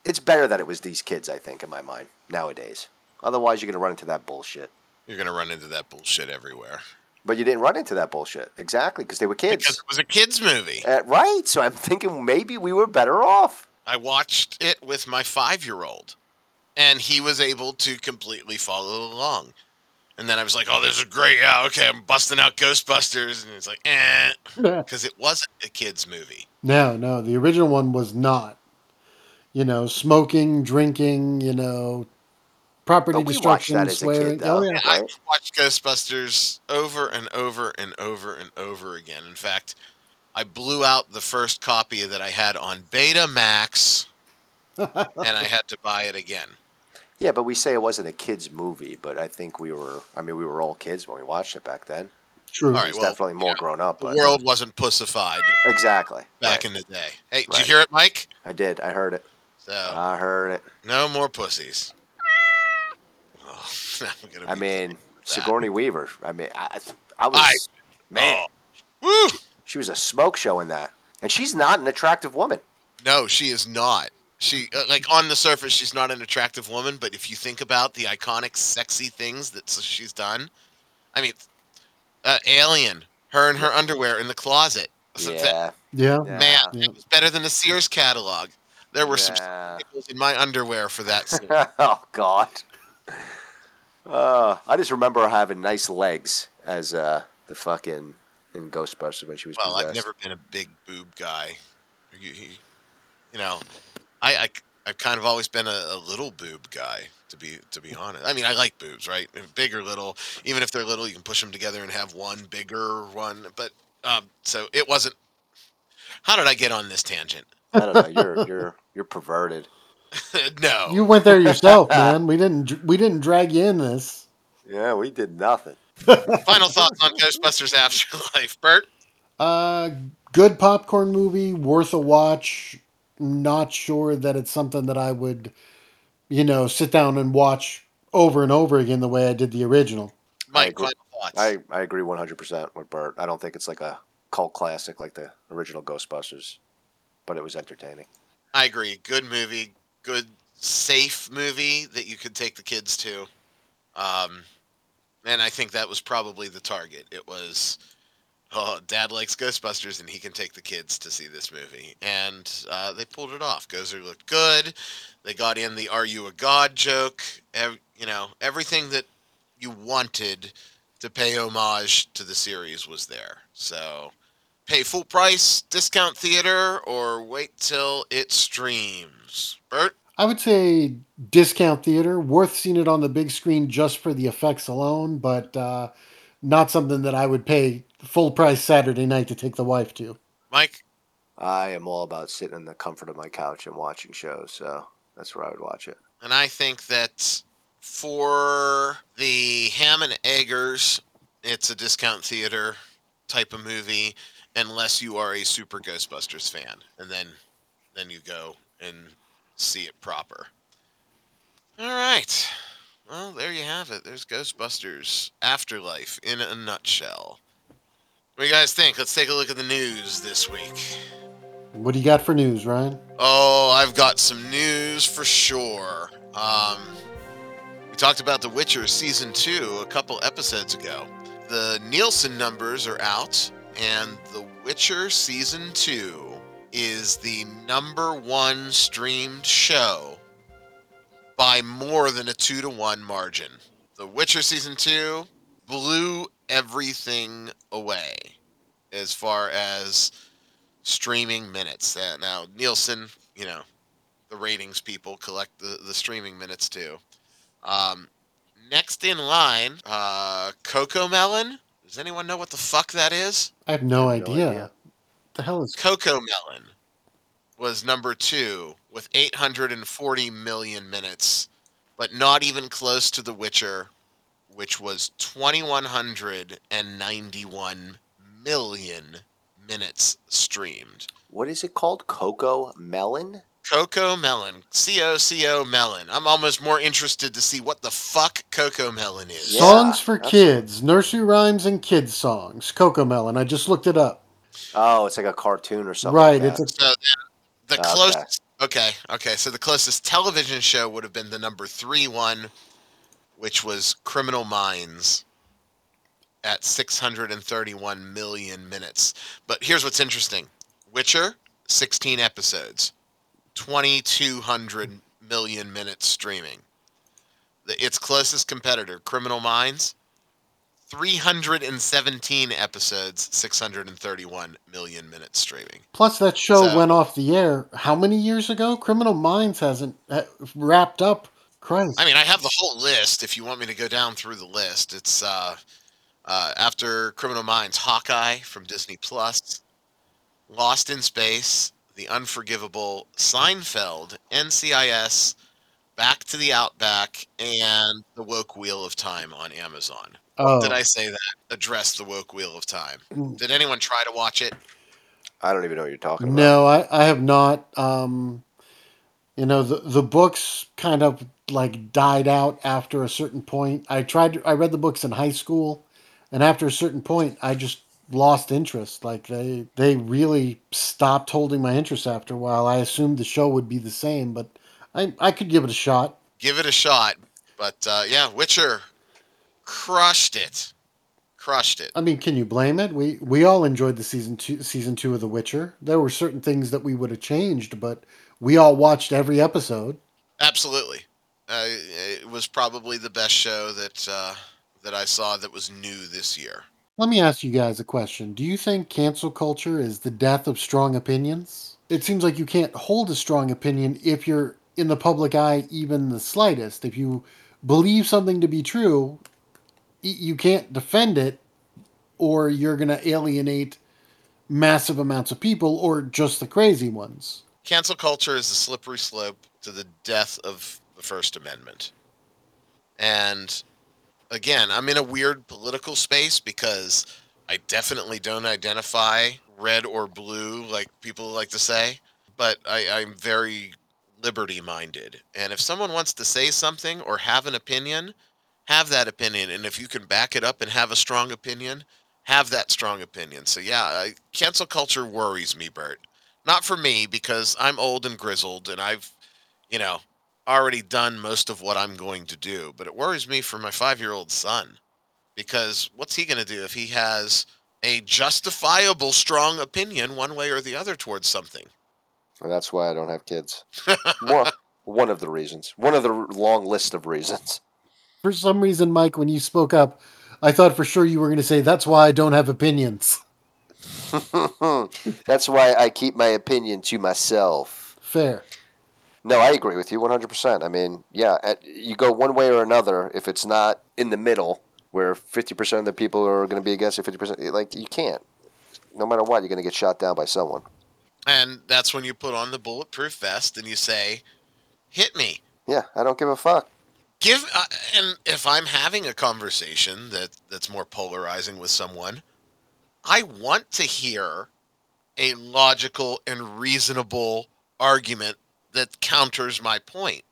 It's better that it was these kids, I think, in my mind nowadays. Otherwise, you're gonna run into that bullshit. You're gonna run into that bullshit everywhere But you didn't run into that bullshit exactly because they were kids, because it was a kids movie. Uh, right? So I'm thinking maybe we were better off. I watched it with my five year old, and he was able to completely follow along. And then I was like, "Oh, this is great! Yeah, okay, I'm busting out Ghostbusters," and it's like, "Eh," because it wasn't a kids movie. No, no, the original one was not. You know, smoking, drinking, you know, property But we watched destruction, that as a kid, though. oh yeah, Yeah, I Right. watched Ghostbusters over and over and over and over again. In fact, I blew out the first copy that I had on Betamax, and I had to buy it again. Yeah, but we say it wasn't a kids movie, but I think we were. I mean, we were all kids when we watched it back then. true. All right, It's well, definitely more yeah. grown up. The world wasn't pussified exactly. back right. in the day. Hey, did you hear it, Mike? I did. I heard it. So I heard it. no more pussies. I'm gonna I be- mean, that. Sigourney Weaver. I mean, I, I was man. oh! She was a smoke show in that, and she's not an attractive woman. No, she is not. She uh, like on the surface, she's not an attractive woman, but if you think about the iconic, sexy things that she's done, I mean, uh, Alien, her in her underwear in the closet. So Yeah. Yeah. yeah. man, Yeah. it was better than the Sears catalog. There were some Yeah. nipples in my underwear for that. scene. oh God. Uh, I just remember her having nice legs as uh, the fucking in Ghostbusters when she was well, I've possessed. never been a big boob guy. You, you- you know, I, I I've kind of always been a, a little boob guy. To be to be honest, I mean I like boobs, right? Big or little, even if they're little, you can push them together and have one bigger one. But um, so it wasn't. How did I get on this tangent? I don't know. You're you're you're perverted. no, You went there yourself, man. We didn't. We didn't drag you in this. Yeah, we did nothing. final thoughts on Ghostbusters Afterlife, Bert. Uh, good popcorn movie, worth a watch. Not sure that it's something that I would, you know, sit down and watch over and over again the way I did the original. Mike, final thoughts. I, I agree 100% with Bert. I don't think it's like a cult classic like the original Ghostbusters, but it was entertaining. I agree. Good movie. Good, safe movie that you could take the kids to. Um, and I think that was probably the target. It was, oh, dad likes Ghostbusters and he can take the kids to see this movie. And uh, they pulled it off. Gozer looked good. They got in the Are You a God joke. Ev- you know, everything that you wanted to pay homage to the series was there. So pay full price, discount theater, or wait till it streams. Bert? I would say discount theater, worth seeing it on the big screen just for the effects alone, but uh, not something that I would pay full price Saturday night to take the wife to. Mike? I am all about sitting in the comfort of my couch and watching shows, so that's where I would watch it. And I think that for the ham and eggers, it's a discount theater type of movie, unless you are a super Ghostbusters fan, and then then you go and see it proper. All right. Well, there you have it. There's Ghostbusters Afterlife in a nutshell. What do you guys think? Let's take a look at the news this week. What do you got for news, Ryan? Oh, I've got some news for sure. Um, we talked about The Witcher season two a couple episodes ago. The Nielsen numbers are out, and The Witcher season two is the number one streamed show by more than a two to one margin. The Witcher season two blew everything away as far as streaming minutes. Uh, now Nielsen, you know, the ratings people collect the, the streaming minutes too. Um, next in line, uh, Coco Melon. Does anyone know what the fuck that is? I have no, I have no idea. idea. The hell is Coco Melon was number two with 840 million minutes, but not even close to The Witcher, which was 2,191 million minutes streamed. What is it called? Coco Melon? Coco Melon, C O C O Melon. I'm almost more interested to see what the fuck Coco Melon is. Yeah, songs for that's- kids, nursery rhymes and kids songs. Coco Melon. I just looked it up. Oh, it's like a cartoon or something. right, like it's a So then the Okay. closest. Okay, okay. So the closest television show would have been the number three one, which was Criminal Minds, at 631 million minutes. But here's what's interesting: Witcher, 16 episodes, 2,200 million minutes streaming. The, its closest competitor, Criminal Minds, 317 episodes, 631 million minutes streaming. plus that show So- went off the air how many years ago? Criminal Minds hasn't uh, wrapped up. Christ. I mean, I have the whole list. If you want me to go down through the list, it's uh, uh, after Criminal Minds, Hawkeye from Disney Plus, Lost in Space, The Unforgivable, Seinfeld, NCIS, Back to the Outback, and The Woke Wheel of Time on Amazon. oh, Did I say that? Address The Woke Wheel of Time. Mm. Did anyone try to watch it? I don't even know what you're talking about. No, I, I have not. Um, you know, the the books kind of like died out after a certain point. I tried. To, I read the books in high school, and after a certain point, I just lost interest. Like they they really stopped holding my interest after a while. I assumed the show would be the same, but I I could give it a shot. Give it a shot. But uh, yeah, Witcher crushed it. Crushed it. I mean, can you blame it? We we all enjoyed the season two season two of The Witcher. There were certain things that we would have changed, but we all watched every episode. Absolutely. Uh, it was probably the best show that uh, that I saw that was new this year. Let me ask you guys a question. Do you think cancel culture is the death of strong opinions? It seems like you can't hold a strong opinion if you're in the public eye even the slightest. If you believe something to be true, you can't defend it or you're going to alienate massive amounts of people or just the crazy ones. Cancel culture is a slippery slope to the death of the First Amendment. And again, I'm in a weird political space because I definitely don't identify red or blue like people like to say, but I, I'm very liberty minded. And if someone wants to say something or have an opinion, have that opinion. And if you can back it up and have a strong opinion, have that strong opinion. So yeah, cancel culture worries me, Bert. Not for me because I'm old and grizzled and I've, you know, already done most of what I'm going to do. But it worries me for my five year old son because what's he going to do if he has a justifiable strong opinion one way or the other towards something? And that's why I don't have kids. One, one of the reasons. One of the long list of reasons. For some reason, Mike, when you spoke up, I thought for sure you were going to say, That's why I don't have opinions. that's why I keep my opinion to myself. Fair. No, I agree with you 100%. I mean, yeah, at, you go one way or another if it's not in the middle where 50% of the people are going to be against it, 50%, like, you can't. No matter what, you're going to get shot down by someone. And that's when you put on the bulletproof vest and you say, hit me. Yeah, I don't give a fuck. give uh, and if i'm having a conversation that that's more polarizing with someone i want to hear a logical and reasonable argument that counters my point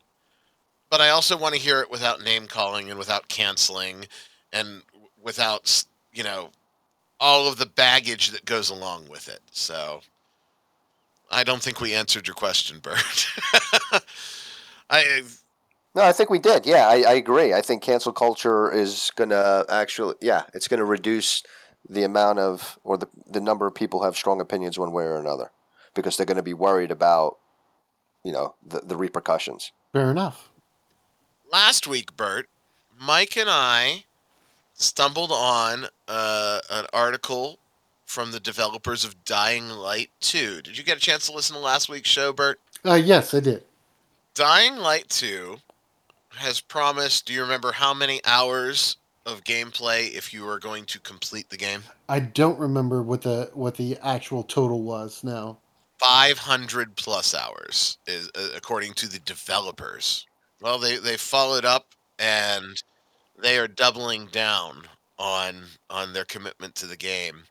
but i also want to hear it without name calling and without canceling and without you know all of the baggage that goes along with it so i don't think we answered your question bert i No, I think we did. Yeah, I, I agree. I think cancel culture is to actually, yeah, it's to reduce the amount of, or the, the number of people have strong opinions one way or another because they're to be worried about, you know, the, the repercussions. Fair enough. last week, Bert, Mike and I stumbled on uh, an article from the developers of Dying Light 2. Did you get a chance to listen to last week's show, Bert? Uh, yes, I did. Dying Light 2 has promised, do you remember how many hours of gameplay if you were going to complete the game? I don't remember what the what the actual total was now. 500 plus hours is uh, according to the developers. Well, they they followed up and they are doubling down on on their commitment to the game.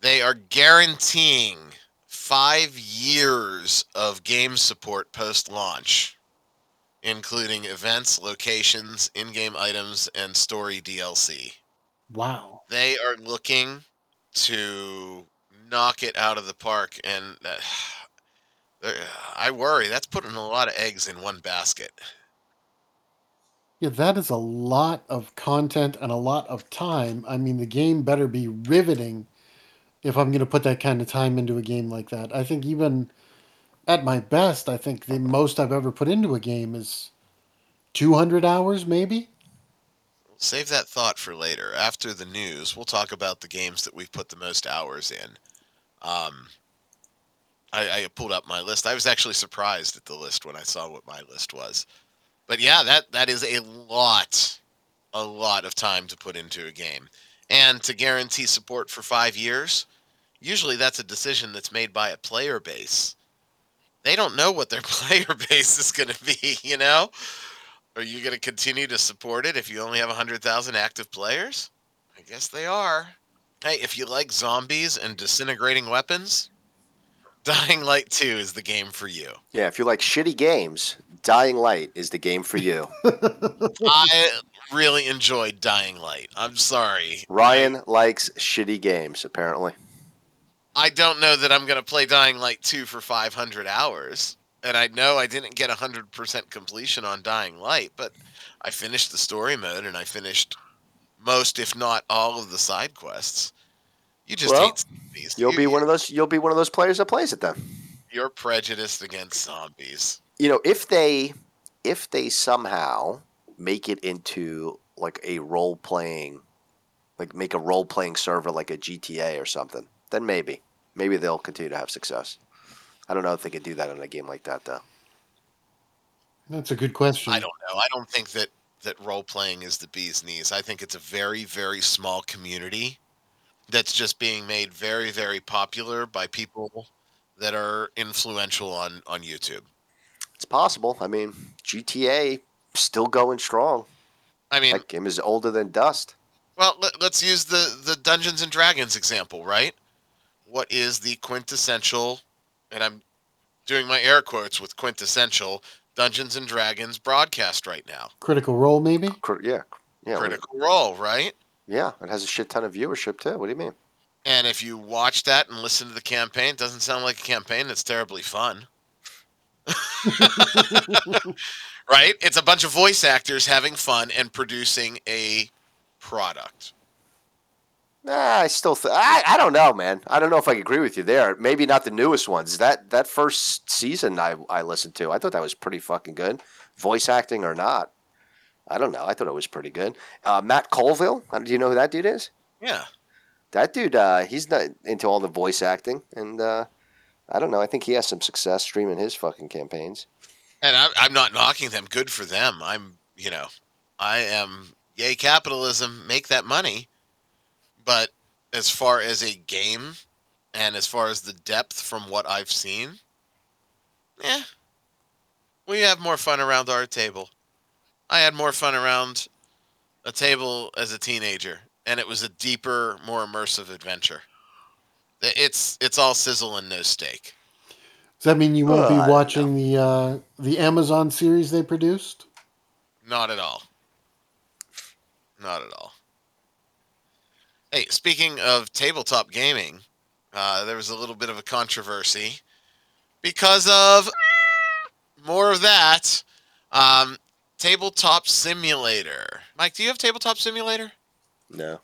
They are guaranteeing 5 years of game support post launch including events, locations, in-game items and story DLC. Wow. They are looking to knock it out of the park, and uh, I worry that's putting a lot of eggs in one basket. Yeah, that is a lot of content and a lot of time. I mean, the game better be riveting if I'm going to put that kind of time into a game like that. I think even at my best, I think the most I've ever put into a game is 200 hours, maybe. Save that thought for later. After the news, we'll talk about the games that we've put the most hours in. Um, I, I pulled up my list. I was actually surprised at the list when I saw what my list was. But yeah, that that is a lot, a lot of time to put into a game, and to guarantee support for five years. Usually, that's a decision that's made by a player base. They don't know what their player base is going to be. You know, are you going to continue to support it if you only have 100,000 active players? I guess they are. Hey, if you like zombies and disintegrating weapons, Dying Light 2 is the game for you. Yeah, if you like shitty games, Dying Light is the game for you. I really enjoyed Dying Light. I'm sorry. Ryan likes shitty games, apparently. I don't know that I'm going to play Dying Light 2 for 500 hours. And I know I didn't get 100% completion on Dying Light, but I finished the story mode and I finished most, if not all, of the side quests. You just Well, hate zombies. You'll You- be one of those. You'll be one of those players that plays it then. You're prejudiced against zombies. You know, if they, if they somehow make it into like a role playing, like make a role playing server like a GTA or something, then maybe, maybe they'll continue to have success. I don't know if they could do that in a game like that though. That's a good question. I don't know. I don't think that that role playing is the bee's knees. I think it's a very very small community that's just being made very very popular by people that are influential on on YouTube. It's possible. I mean, GTA still going strong. I mean, That game is older than dust. well, let, let's use the the Dungeons and Dragons example, right? What is the quintessential and I'm doing my air quotes with quintessential Dungeons and Dragons broadcast right now. Critical Role, maybe. Cr- Yeah, yeah, Critical Role, right? Yeah. It has a shit ton of viewership too. What do you mean? And if you watch that and listen to the campaign, it doesn't sound like a campaign that's terribly fun. right? It's a bunch of voice actors having fun and producing a product. Nah, I still, th- I, I don't know, man. I don't know if I agree with you there. Maybe not the newest ones. That that first season I I listened to, I thought that was pretty fucking good, voice acting or not. I don't know. I thought it was pretty good. Uh, Matt Colville, uh, do you know who that dude is? Yeah. That dude, uh, he's not into all the voice acting, and uh, I don't know. I think he has some success streaming his fucking campaigns. And I'm, I'm not knocking them. Good for them. I'm, you know, I am, yay, capitalism, make that money. But as far as a game and as far as the depth from what I've seen, yeah, we have more fun around our table. I had more fun around a table as a teenager, and it was a deeper, more immersive adventure. It's it's all sizzle and no steak. Does that mean you won't Uh, be watching the uh, the Amazon series they produced? Not at all. Not at all. Hey, speaking of tabletop gaming, uh, there was a little bit of a controversy because of more of that. Um, tabletop Simulator. Mike, do you have Tabletop Simulator? No.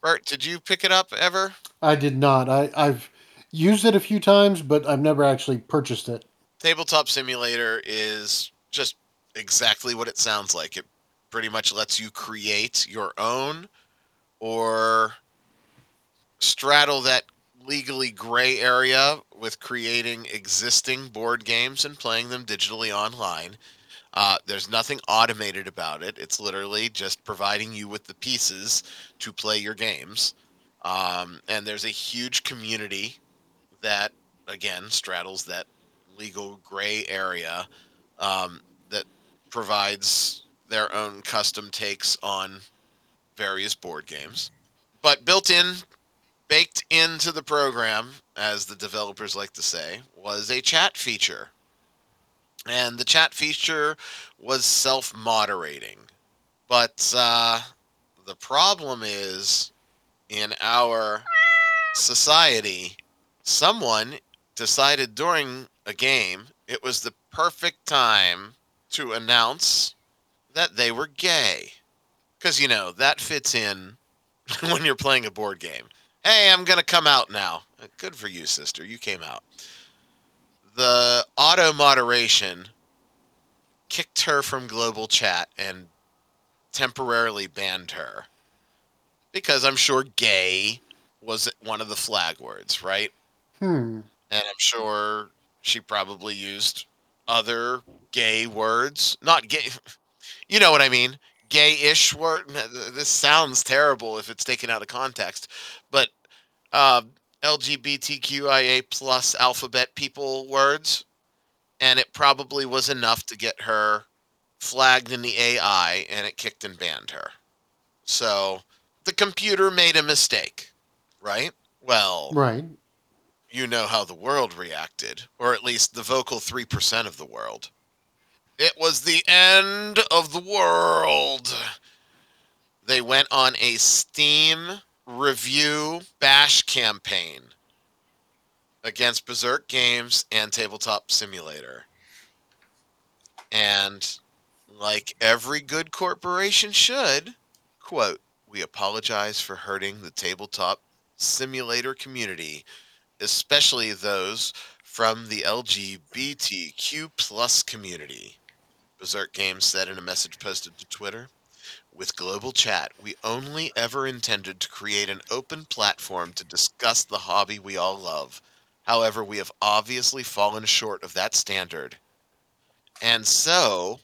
Bert, did you pick it up ever? I did not. I, I've used it a few times, but I've never actually purchased it. Tabletop Simulator is just exactly what it sounds like. It pretty much lets you create your own or straddle that legally gray area with creating existing board games and playing them digitally online. Uh, there's nothing automated about it. It's literally just providing you with the pieces to play your games. Um, and there's a huge community that, again, straddles that legal gray area um, that provides their own custom takes on various board games. But built in, baked into the program, as the developers like to say, was a chat feature. And the chat feature was self moderating. But uh, the problem is in our society, someone decided during a game it was the perfect time to announce that they were gay. Because, you know, that fits in when you're playing a board game. Hey, I'm going to come out now. Good for you, sister. You came out. The auto moderation kicked her from global chat and temporarily banned her. Because I'm sure gay was one of the flag words, right? Hmm. And I'm sure she probably used other gay words. Not gay. You know what I mean? Gay-ish word. This sounds terrible if it's taken out of context, but uh, LGBTQIA plus alphabet people words, and it probably was enough to get her flagged in the AI, and it kicked and banned her. So the computer made a mistake, right? Well, Right. you know how the world reacted, or at least the vocal 3% of the world. It was the end of the world. They went on a Steam review bash campaign against Berserk Games and Tabletop Simulator. And like every good corporation should, quote, we apologize for hurting the tabletop simulator community especially those from the LGBTQ plus community. Berserk Games said in a message posted to Twitter. With Global Chat, we only ever intended to create an open platform to discuss the hobby we all love. However, we have obviously fallen short of that standard. And so,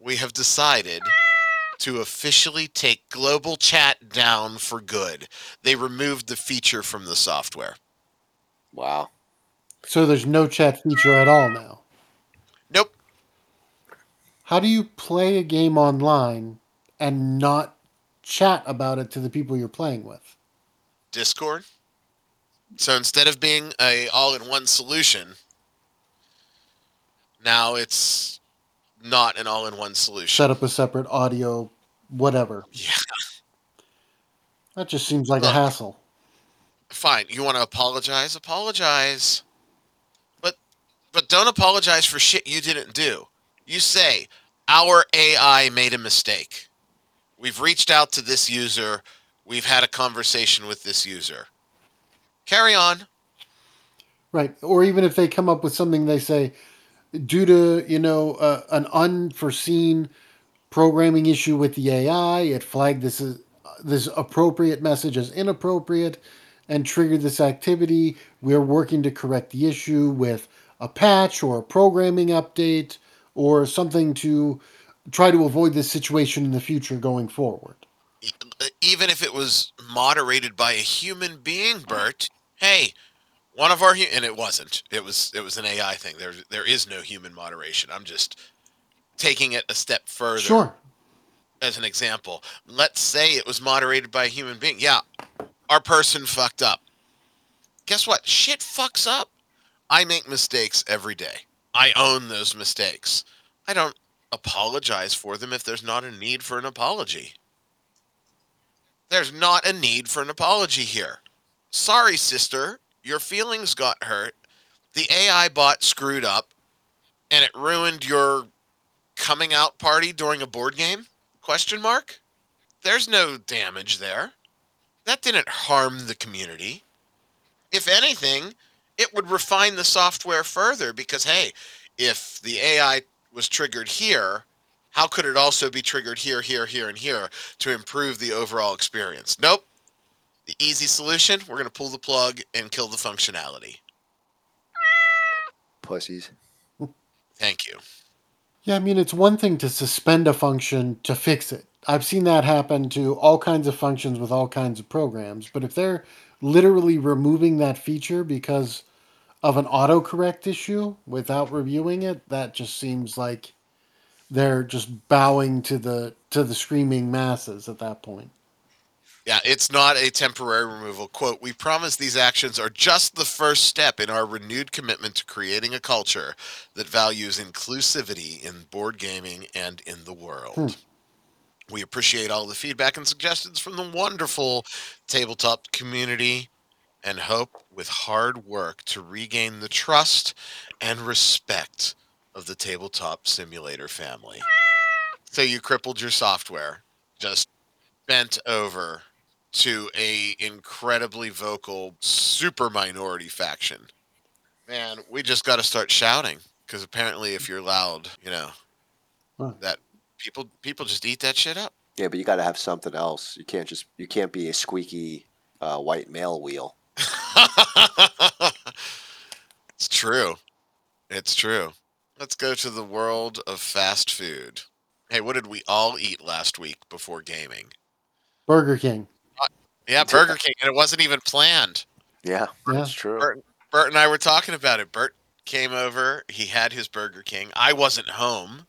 we have decided to officially take Global Chat down for good. They removed the feature from the software. Wow. So there's no chat feature at all now. Nope. How do you play a game online and not chat about it to the people you're playing with? Discord. So instead of being a all-in-one solution, now it's not an all-in-one solution. Set up a separate audio, whatever. Yeah. That just seems like a hassle. Fine. You want to apologize? Apologize. But but don't apologize for shit you didn't do. You say, "Our AI made a mistake. We've reached out to this user. We've had a conversation with this user." Carry on. Right. Or even if they come up with something they say, due to, you know, uh, an unforeseen programming issue with the AI, it flagged this as, this appropriate message as inappropriate and triggered this activity. We're working to correct the issue with a patch or a programming update or something to try to avoid this situation in the future going forward. Even if it was moderated by a human being, Bert. Hey, one of our and it wasn't. It was it was an AI thing. There there is no human moderation. I'm just taking it a step further Sure. as an example. Let's say it was moderated by a human being. Yeah, our person fucked up. Guess what? Shit fucks up. I make mistakes every day. I own those mistakes. I don't apologize for them if there's not a need for an apology. There's not a need for an apology here. Sorry, sister. Your feelings got hurt. The AI bot screwed up and it ruined your coming out party during a board game? Question mark? There's no damage there. That didn't harm the community. If anything, it would refine the software further because hey, if the AI was triggered here, how could it also be triggered here, here, here, and here to improve the overall experience? Nope. The easy solution, we're going to pull the plug and kill the functionality. Pussies. Thank you. Yeah, I mean, it's one thing to suspend a function to fix it. I've seen that happen to all kinds of functions with all kinds of programs. But if they're literally removing that feature because of an autocorrect issue without reviewing it, that just seems like they're just bowing to the to the screaming masses at that point. Yeah, it's not a temporary removal. Quote, we promise these actions are just the first step in our renewed commitment to creating a culture that values inclusivity in board gaming and in the world. Hmm. We appreciate all the feedback and suggestions from the wonderful tabletop community and hope with hard work to regain the trust and respect of the tabletop simulator family. So you crippled your software, just bent over to a incredibly vocal super minority faction. Man, we just got to start shouting because apparently, if you're loud, you know Huh. that people people just eat that shit up. Yeah, but you got to have something else. You can't just you can't be a squeaky uh, white male wheel. it's true. It's true. Let's go to the world of fast food. Hey, what did we all eat last week before gaming? Burger King. Uh, yeah, Burger King, and it wasn't even planned. Yeah, Yeah. that's true. Bert, Bert and I were talking about it. Bert came over. He had his Burger King. I wasn't home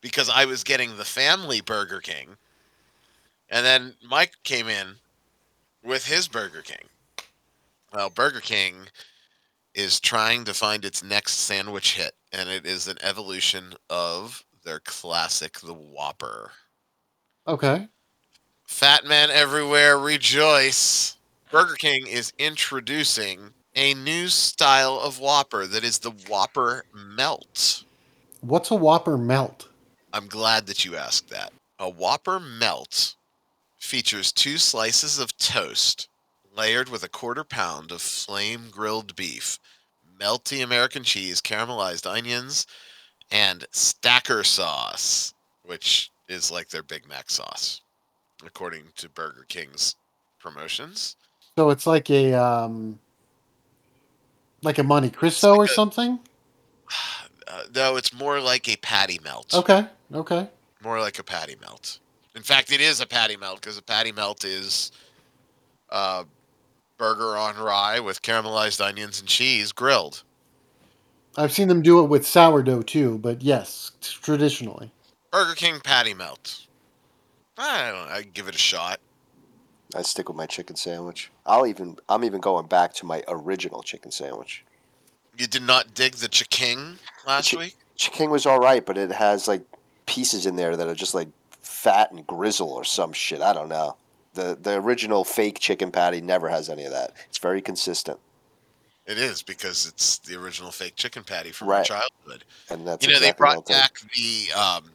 because I was getting the family Burger King. And then Mike came in with his Burger King. Well, Burger King is trying to find its next sandwich hit, and it is an evolution of their classic, the Whopper. Okay. Fat man everywhere rejoice. Burger King is introducing a new style of Whopper that is the Whopper Melt. What's a Whopper melt? I'm glad that you asked that. A Whopper Melt features two slices of toast layered with a quarter pound of flame grilled beef, melty American cheese, caramelized onions, and stacker sauce, which is like their Big Mac sauce, according to Burger King's promotions. So it's like a um, like a Monte Cristo like or a- something. Uh, though it's more like a patty melt. Okay. Okay. More like a patty melt. In fact, it is a patty melt because a patty melt is uh, burger on rye with caramelized onions and cheese grilled. I've seen them do it with sourdough too, but yes, traditionally. Burger King patty melt. I don't know. I'd give it a shot. I stick with my chicken sandwich. I'll even I'm even going back to my original chicken sandwich. You did not dig the Ch'King last chi- week? Chicken was all right, but it has like pieces in there that are just like fat and grizzle or some shit. I don't know. The the original fake chicken patty never has any of that. It's very consistent, It is because it's the original fake chicken patty from Right. our childhood. and that's you know, they exactly what I'll brought take. back the um,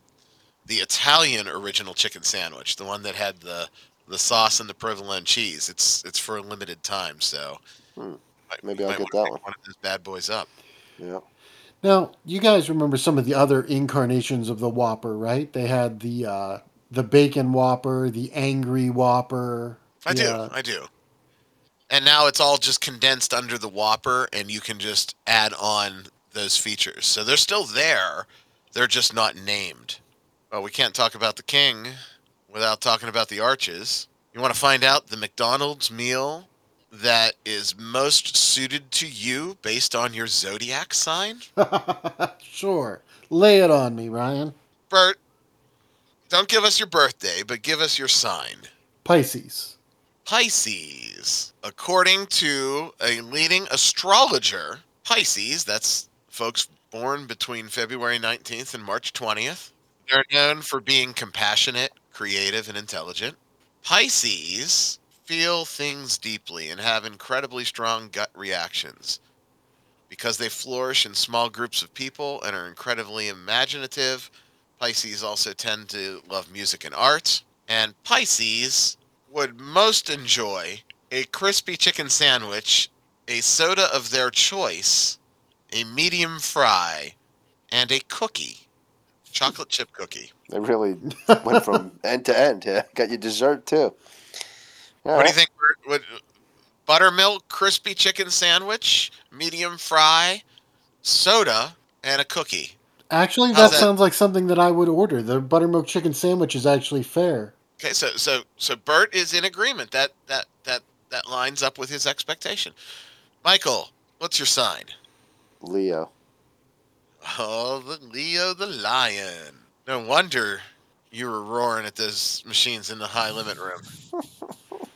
the Italian original chicken sandwich, the one that had the the sauce and the provolone cheese. It's it's for a limited time, so Hmm. might- Maybe I'll get that one. One of those bad boys up. Yeah. Now, you guys remember some of the other incarnations of the Whopper, right? They had the uh, the bacon Whopper, the angry Whopper. I the, do, I do. And now it's all just condensed under the Whopper, and you can just add on those features. So they're still there. They're just not named. Well, we can't talk about the King without talking about the Arches. You want to find out the McDonald's meal that is most suited to you based on your zodiac sign? sure. Lay it on me, Ryan. Bert, don't give us your birthday, but give us your sign. Pisces. Pisces. According to a leading astrologer, Pisces, that's folks born between February 19th and March 20th, they're known for being compassionate, creative, and intelligent. Pisces feel things deeply and have incredibly strong gut reactions. Because they flourish in small groups of people and are incredibly imaginative, Pisces also tend to love music and art. And Pisces would most enjoy a crispy chicken sandwich, a soda of their choice, a medium fry, and a cookie. Chocolate chip cookie. They really went from end to end. Yeah, got your dessert too. All what do you think? What, buttermilk crispy chicken sandwich, medium fry, soda, and a cookie. Actually, that that? sounds like something that I would order. The buttermilk chicken sandwich is actually fair. Okay, so so so Bert is in agreement. That that that that lines up with his expectation. Michael, what's your sign? Leo. Oh, the Leo the Lion. No wonder you were roaring at those machines in the high limit room.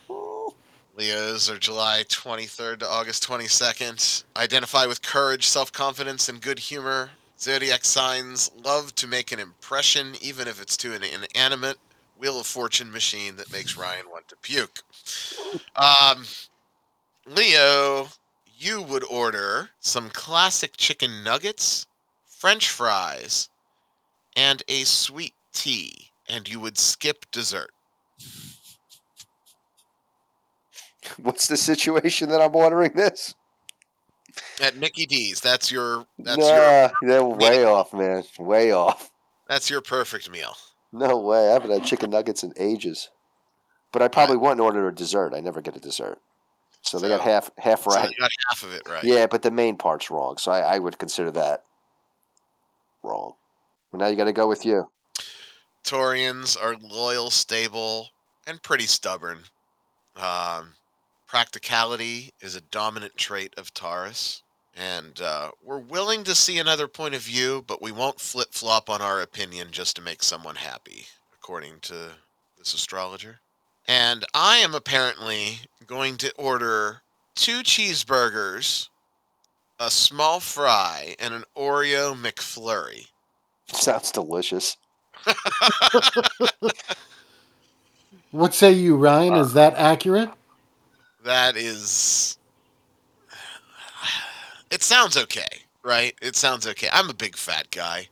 Leos are July 23rd to August 22nd. Identify with courage, self confidence, and good humor. Zodiac signs love to make an impression, even if it's to an inanimate Wheel of Fortune machine that makes Ryan want to puke. Um, Leo, you would order some classic chicken nuggets, French fries, and a sweet tea, and you would skip dessert. What's the situation that I'm ordering this? At Mickey D's, that's your that's nah, your they're way off, man. Way off. that's your perfect meal. No way. I haven't had chicken nuggets in ages. But I probably wouldn't order a dessert. I never get a dessert. So they got So- half half So right. you got half of it right. Yeah, but the main part's wrong. So I, I would consider that wrong. Well, now you got to go with you. Taureans are loyal, stable, and pretty stubborn. Um, practicality is a dominant trait of Taurus, and uh, we're willing to see another point of view, but we won't flip flop on our opinion just to make someone happy, according to this astrologer. And I am apparently going to order two cheeseburgers, a small fry, and an Oreo McFlurry. Sounds delicious. What say you, Ryan? Is that accurate? That is. It sounds okay, right? It sounds okay. I'm a big fat guy.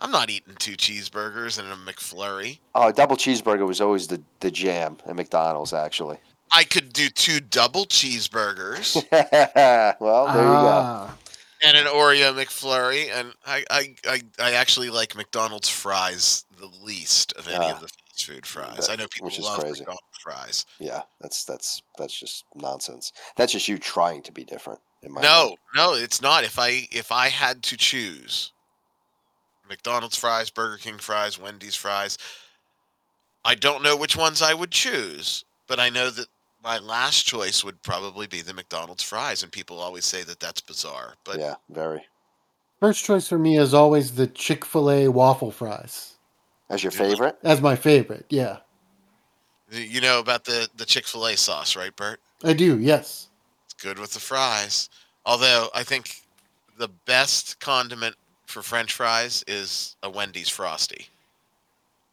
I'm not eating two cheeseburgers and a McFlurry. Oh, double cheeseburger was always the, the jam at McDonald's, actually. I could do two double cheeseburgers well, there you go. Ah, and an Oreo McFlurry, and I, I, I, I actually like McDonald's fries the least of any Ah. of the fast food fries. That- I know people which is love crazy. McDonald's fries. Yeah, that's that's that's just nonsense. That's just you trying to be different. In my No, mind. no, it's not. If I if I had to choose McDonald's fries, Burger King fries, Wendy's fries, I don't know which ones I would choose, but I know that my last choice would probably be the McDonald's fries, and people always say that that's bizarre. But yeah, very. first choice for me is always the Chick Fil A waffle fries. As your favorite? As my favorite. Yeah, you know about the the Chick Fil A sauce, right, Bert? I do. Yes. It's good with the fries. Although I think the best condiment for French fries is a Wendy's frosty.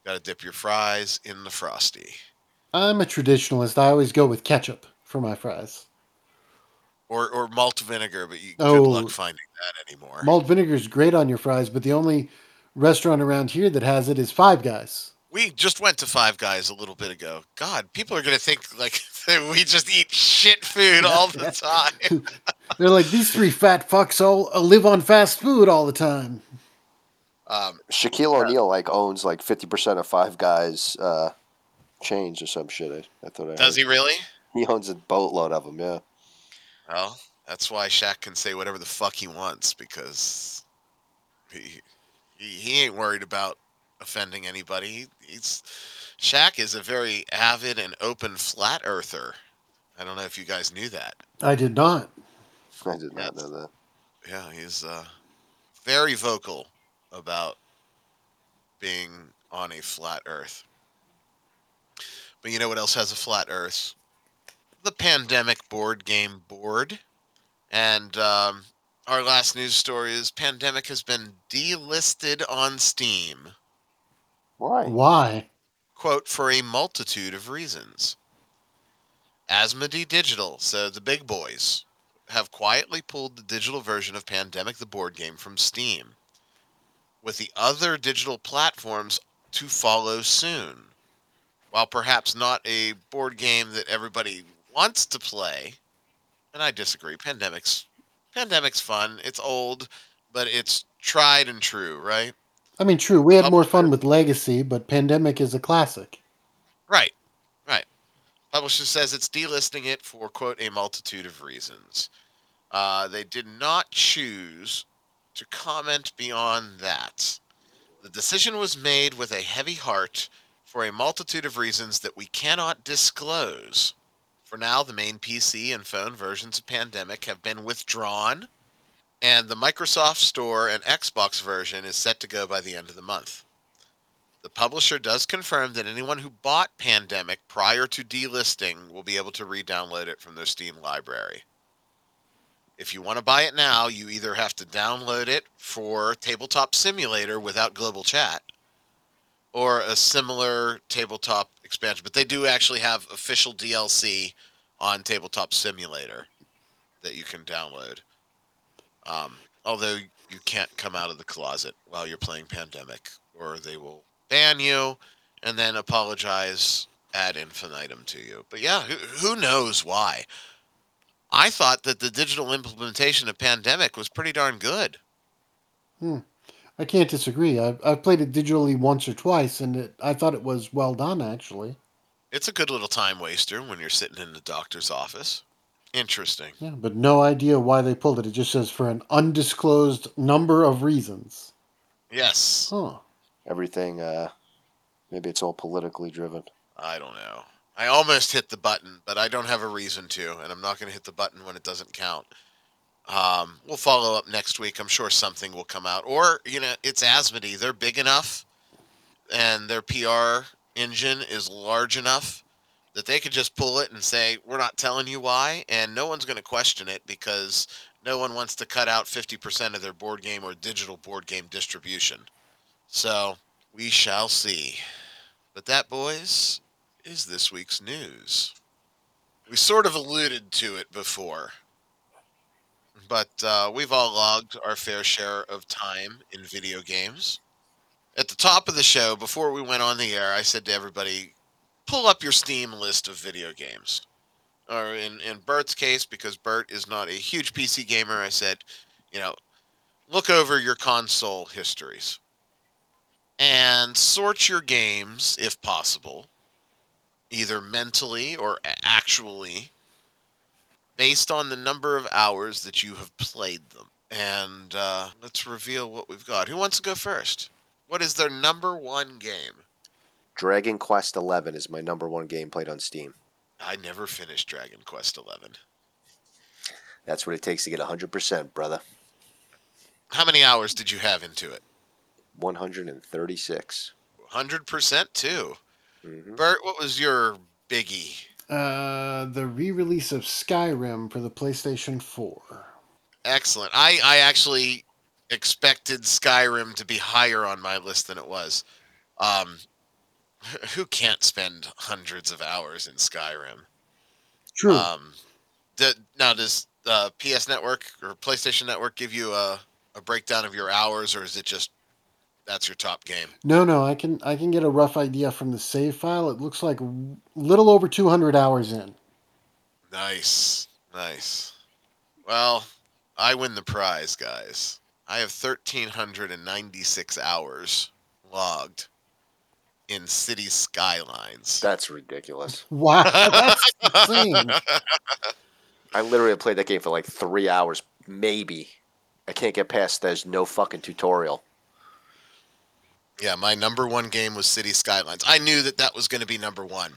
Got to dip your fries in the frosty. I'm a traditionalist. I always go with ketchup for my fries. or or malt vinegar, but you Oh. good luck finding that anymore. Malt vinegar is great on your fries, but the only restaurant around here that has it is Five Guys. we just went to Five Guys a little bit ago. God, people are gonna think like we just eat shit food all the time. They're like these three fat fucks all uh, live on fast food all the time. Um, Shaquille O'Neal like owns like fifty percent of Five Guys uh, chains or some shit. I, I thought I does heard. he really? He owns a boatload of them. Yeah. Well, that's why Shaq can say whatever the fuck he wants because he he, he ain't worried about offending anybody. He, he's Shaq is a very avid and open flat earther. I don't know if you guys knew that. I did not. I did not know that. Yeah, he's uh, very vocal about being on a flat Earth. But you know what else has a flat Earth? The pandemic board game board. And um, our last news story is Pandemic has been delisted on Steam. Why? Why? Quote, for a multitude of reasons. Asmodee Digital, so the big boys, have quietly pulled the digital version of Pandemic the board game from Steam, with the other digital platforms to follow soon. While perhaps not a board game that everybody wants to play, and I disagree. Pandemic's Pandemic's fun. It's old, but it's tried and true, right? I mean, true, we had more fun with Legacy, but Pandemic is a classic. Right, right. Publisher says it's delisting it for, quote, a multitude of reasons. Uh, they did not choose to comment beyond that. The decision was made with a heavy heart for a multitude of reasons that we cannot disclose. For now, the main PC and phone versions of Pandemic have been withdrawn, and the Microsoft Store and Xbox version is set to go by the end of the month. The publisher does confirm that anyone who bought Pandemic prior to delisting will be able to re download it from their Steam library. If you want to buy it now, you either have to download it for Tabletop Simulator without global chat or a similar tabletop expansion. But they do actually have official DLC on Tabletop Simulator that you can download. Um, although you can't come out of the closet while you're playing Pandemic, or they will ban you and then apologize ad infinitum to you. But yeah, who, who knows why? I thought that the digital implementation of Pandemic was pretty darn good. I can't disagree. I've, I've played it digitally once or twice, and it, I thought it was well done, actually. It's a good little time waster when you're sitting in the doctor's office. Interesting. Yeah, but no idea why they pulled it. It just says for an undisclosed number of reasons. Yes. Huh. Everything. Uh, maybe it's all politically driven. I don't know. I almost hit the button, but I don't have a reason to, and I'm not going to hit the button when it doesn't count. Um, we'll follow up next week. I'm sure something will come out. Or, you know, it's Asmodee. They're big enough and their PR engine is large enough that they could just pull it and say, we're not telling you why, and no one's going to question it because no one wants to cut out 50% of their board game or digital board game distribution. So we shall see. But that, boys, is this week's news. We sort of alluded to it before, but uh, we've all logged our fair share of time in video games. At the top of the show, before we went on the air, I said to everybody, pull up your Steam list of video games. Or in, in Bert's case, because Bert is not a huge PC gamer, I said, you know, look over your console histories and sort your games, if possible, either mentally or actually, based on the number of hours that you have played them. And uh, let's reveal what we've got. Who wants to go first? What is their number one game? Dragon Quest Eleven is my number one game played on Steam. I never finished Dragon Quest Eleven. That's what it takes to get 100%, brother. How many hours did you have into it? 136. 100% too. hmm Bert, what was your biggie? Uh, the re-release of Skyrim for the PlayStation 4. Excellent. I, I actually expected Skyrim to be higher on my list than it was. Um, who can't spend hundreds of hours in Skyrim? True. Um, d- now, does uh, PS Network or PlayStation Network give you a, a breakdown of your hours, or is it just that's your top game? no, no, I can I can get a rough idea from the save file. It looks like a little over 200 hours in. Nice, nice. Well, I win the prize, guys. I have 1,396 hours logged in City Skylines. That's ridiculous. Wow, that's insane. I literally played that game for like three hours, maybe. I can't get past there's no fucking tutorial. Yeah, my number one game was City Skylines. I knew that that was going to be number one.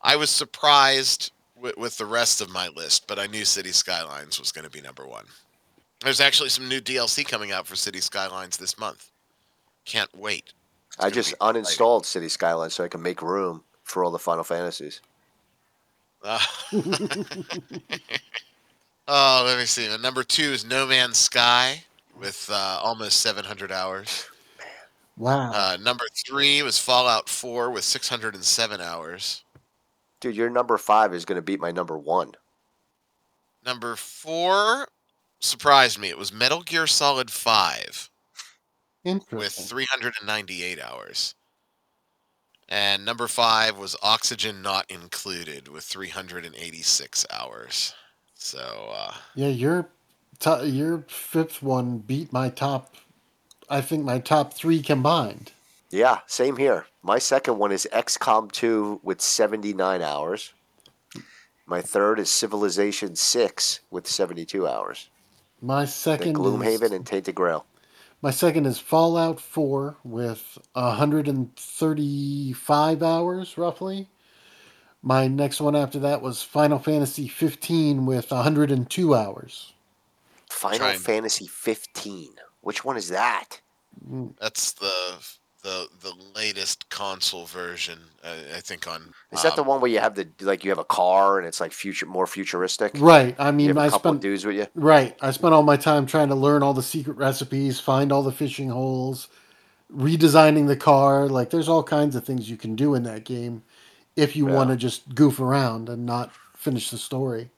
I was surprised with, with the rest of my list, but I knew City Skylines was going to be number one. There's actually some new DLC coming out for City Skylines this month. Can't wait. It's I just uninstalled City Skylines so I can make room for all the Final Fantasies. Uh, oh, let me see. Number two is No Man's Sky with uh, almost 700 hours. Wow. Uh, number three was Fallout 4 with 607 hours. Dude, your number five is going to beat my number one. Number four surprised me. It was Metal Gear Solid 5 with 398 hours. And number five was Oxygen Not Included with 386 hours. So, uh, Yeah, your to- your fifth one beat my top I think my top three combined. Yeah, same here. My second one is XCOM 2 with 79 hours. My third is Civilization 6 with 72 hours. My Then second Gloomhaven is, and Tainted Grail. my second is Fallout 4 with 135 hours roughly. My next one after that was Final Fantasy 15 with 102 hours. Final Trying- Fantasy 15. Which one is that? That's the the the latest console version. Uh, I think on. Is that the um, one where you have the like you have a car and it's like future more futuristic? Right. I You mean, have a I couple of spent dudes with you. right. I spent all my time trying to learn all the secret recipes, find all the fishing holes, redesigning the car. Like, there's all kinds of things you can do in that game if you Yeah. want to just goof around and not finish the story.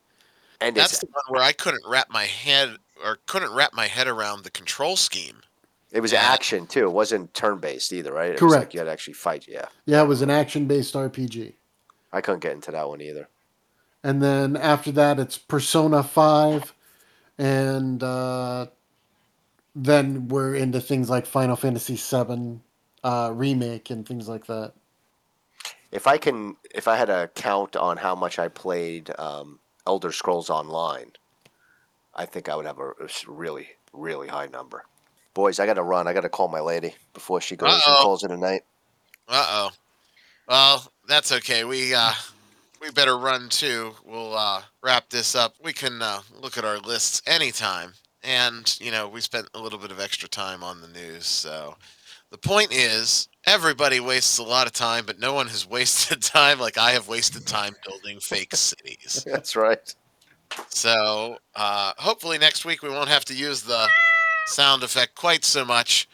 And That's the one where I couldn't wrap my head or couldn't wrap my head around the control scheme. it was yeah. action too. It wasn't turn based either, right? It was Correct. like you had to actually fight. Yeah, Yeah, it was an action-based RPG. I couldn't get into that one either. And then after that, it's Persona 5. And uh, then we're into things like Final Fantasy 7 uh, remake and things like that. If I can, if I had a count on how much I played um, Elder Scrolls Online, I think I would have a really, really high number. Boys, I got to run. I got to call my lady before she goes and Uh-oh. calls it a night. Uh oh. Well, that's okay. We uh we better run too. We'll uh wrap this up. We can uh, look at our lists anytime. And, you know, we spent a little bit of extra time on the news, so the point is everybody wastes a lot of time, but no one has wasted time like I have wasted time building fake cities. That's right. So uh, hopefully next week we won't have to use the sound effect quite so much.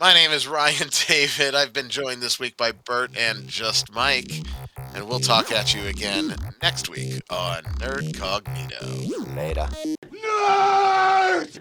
My name is Ryan David. I've been joined this week by Bert and Just Mike, and we'll talk at you again next week on Nerd Cognito. Later. Nerd!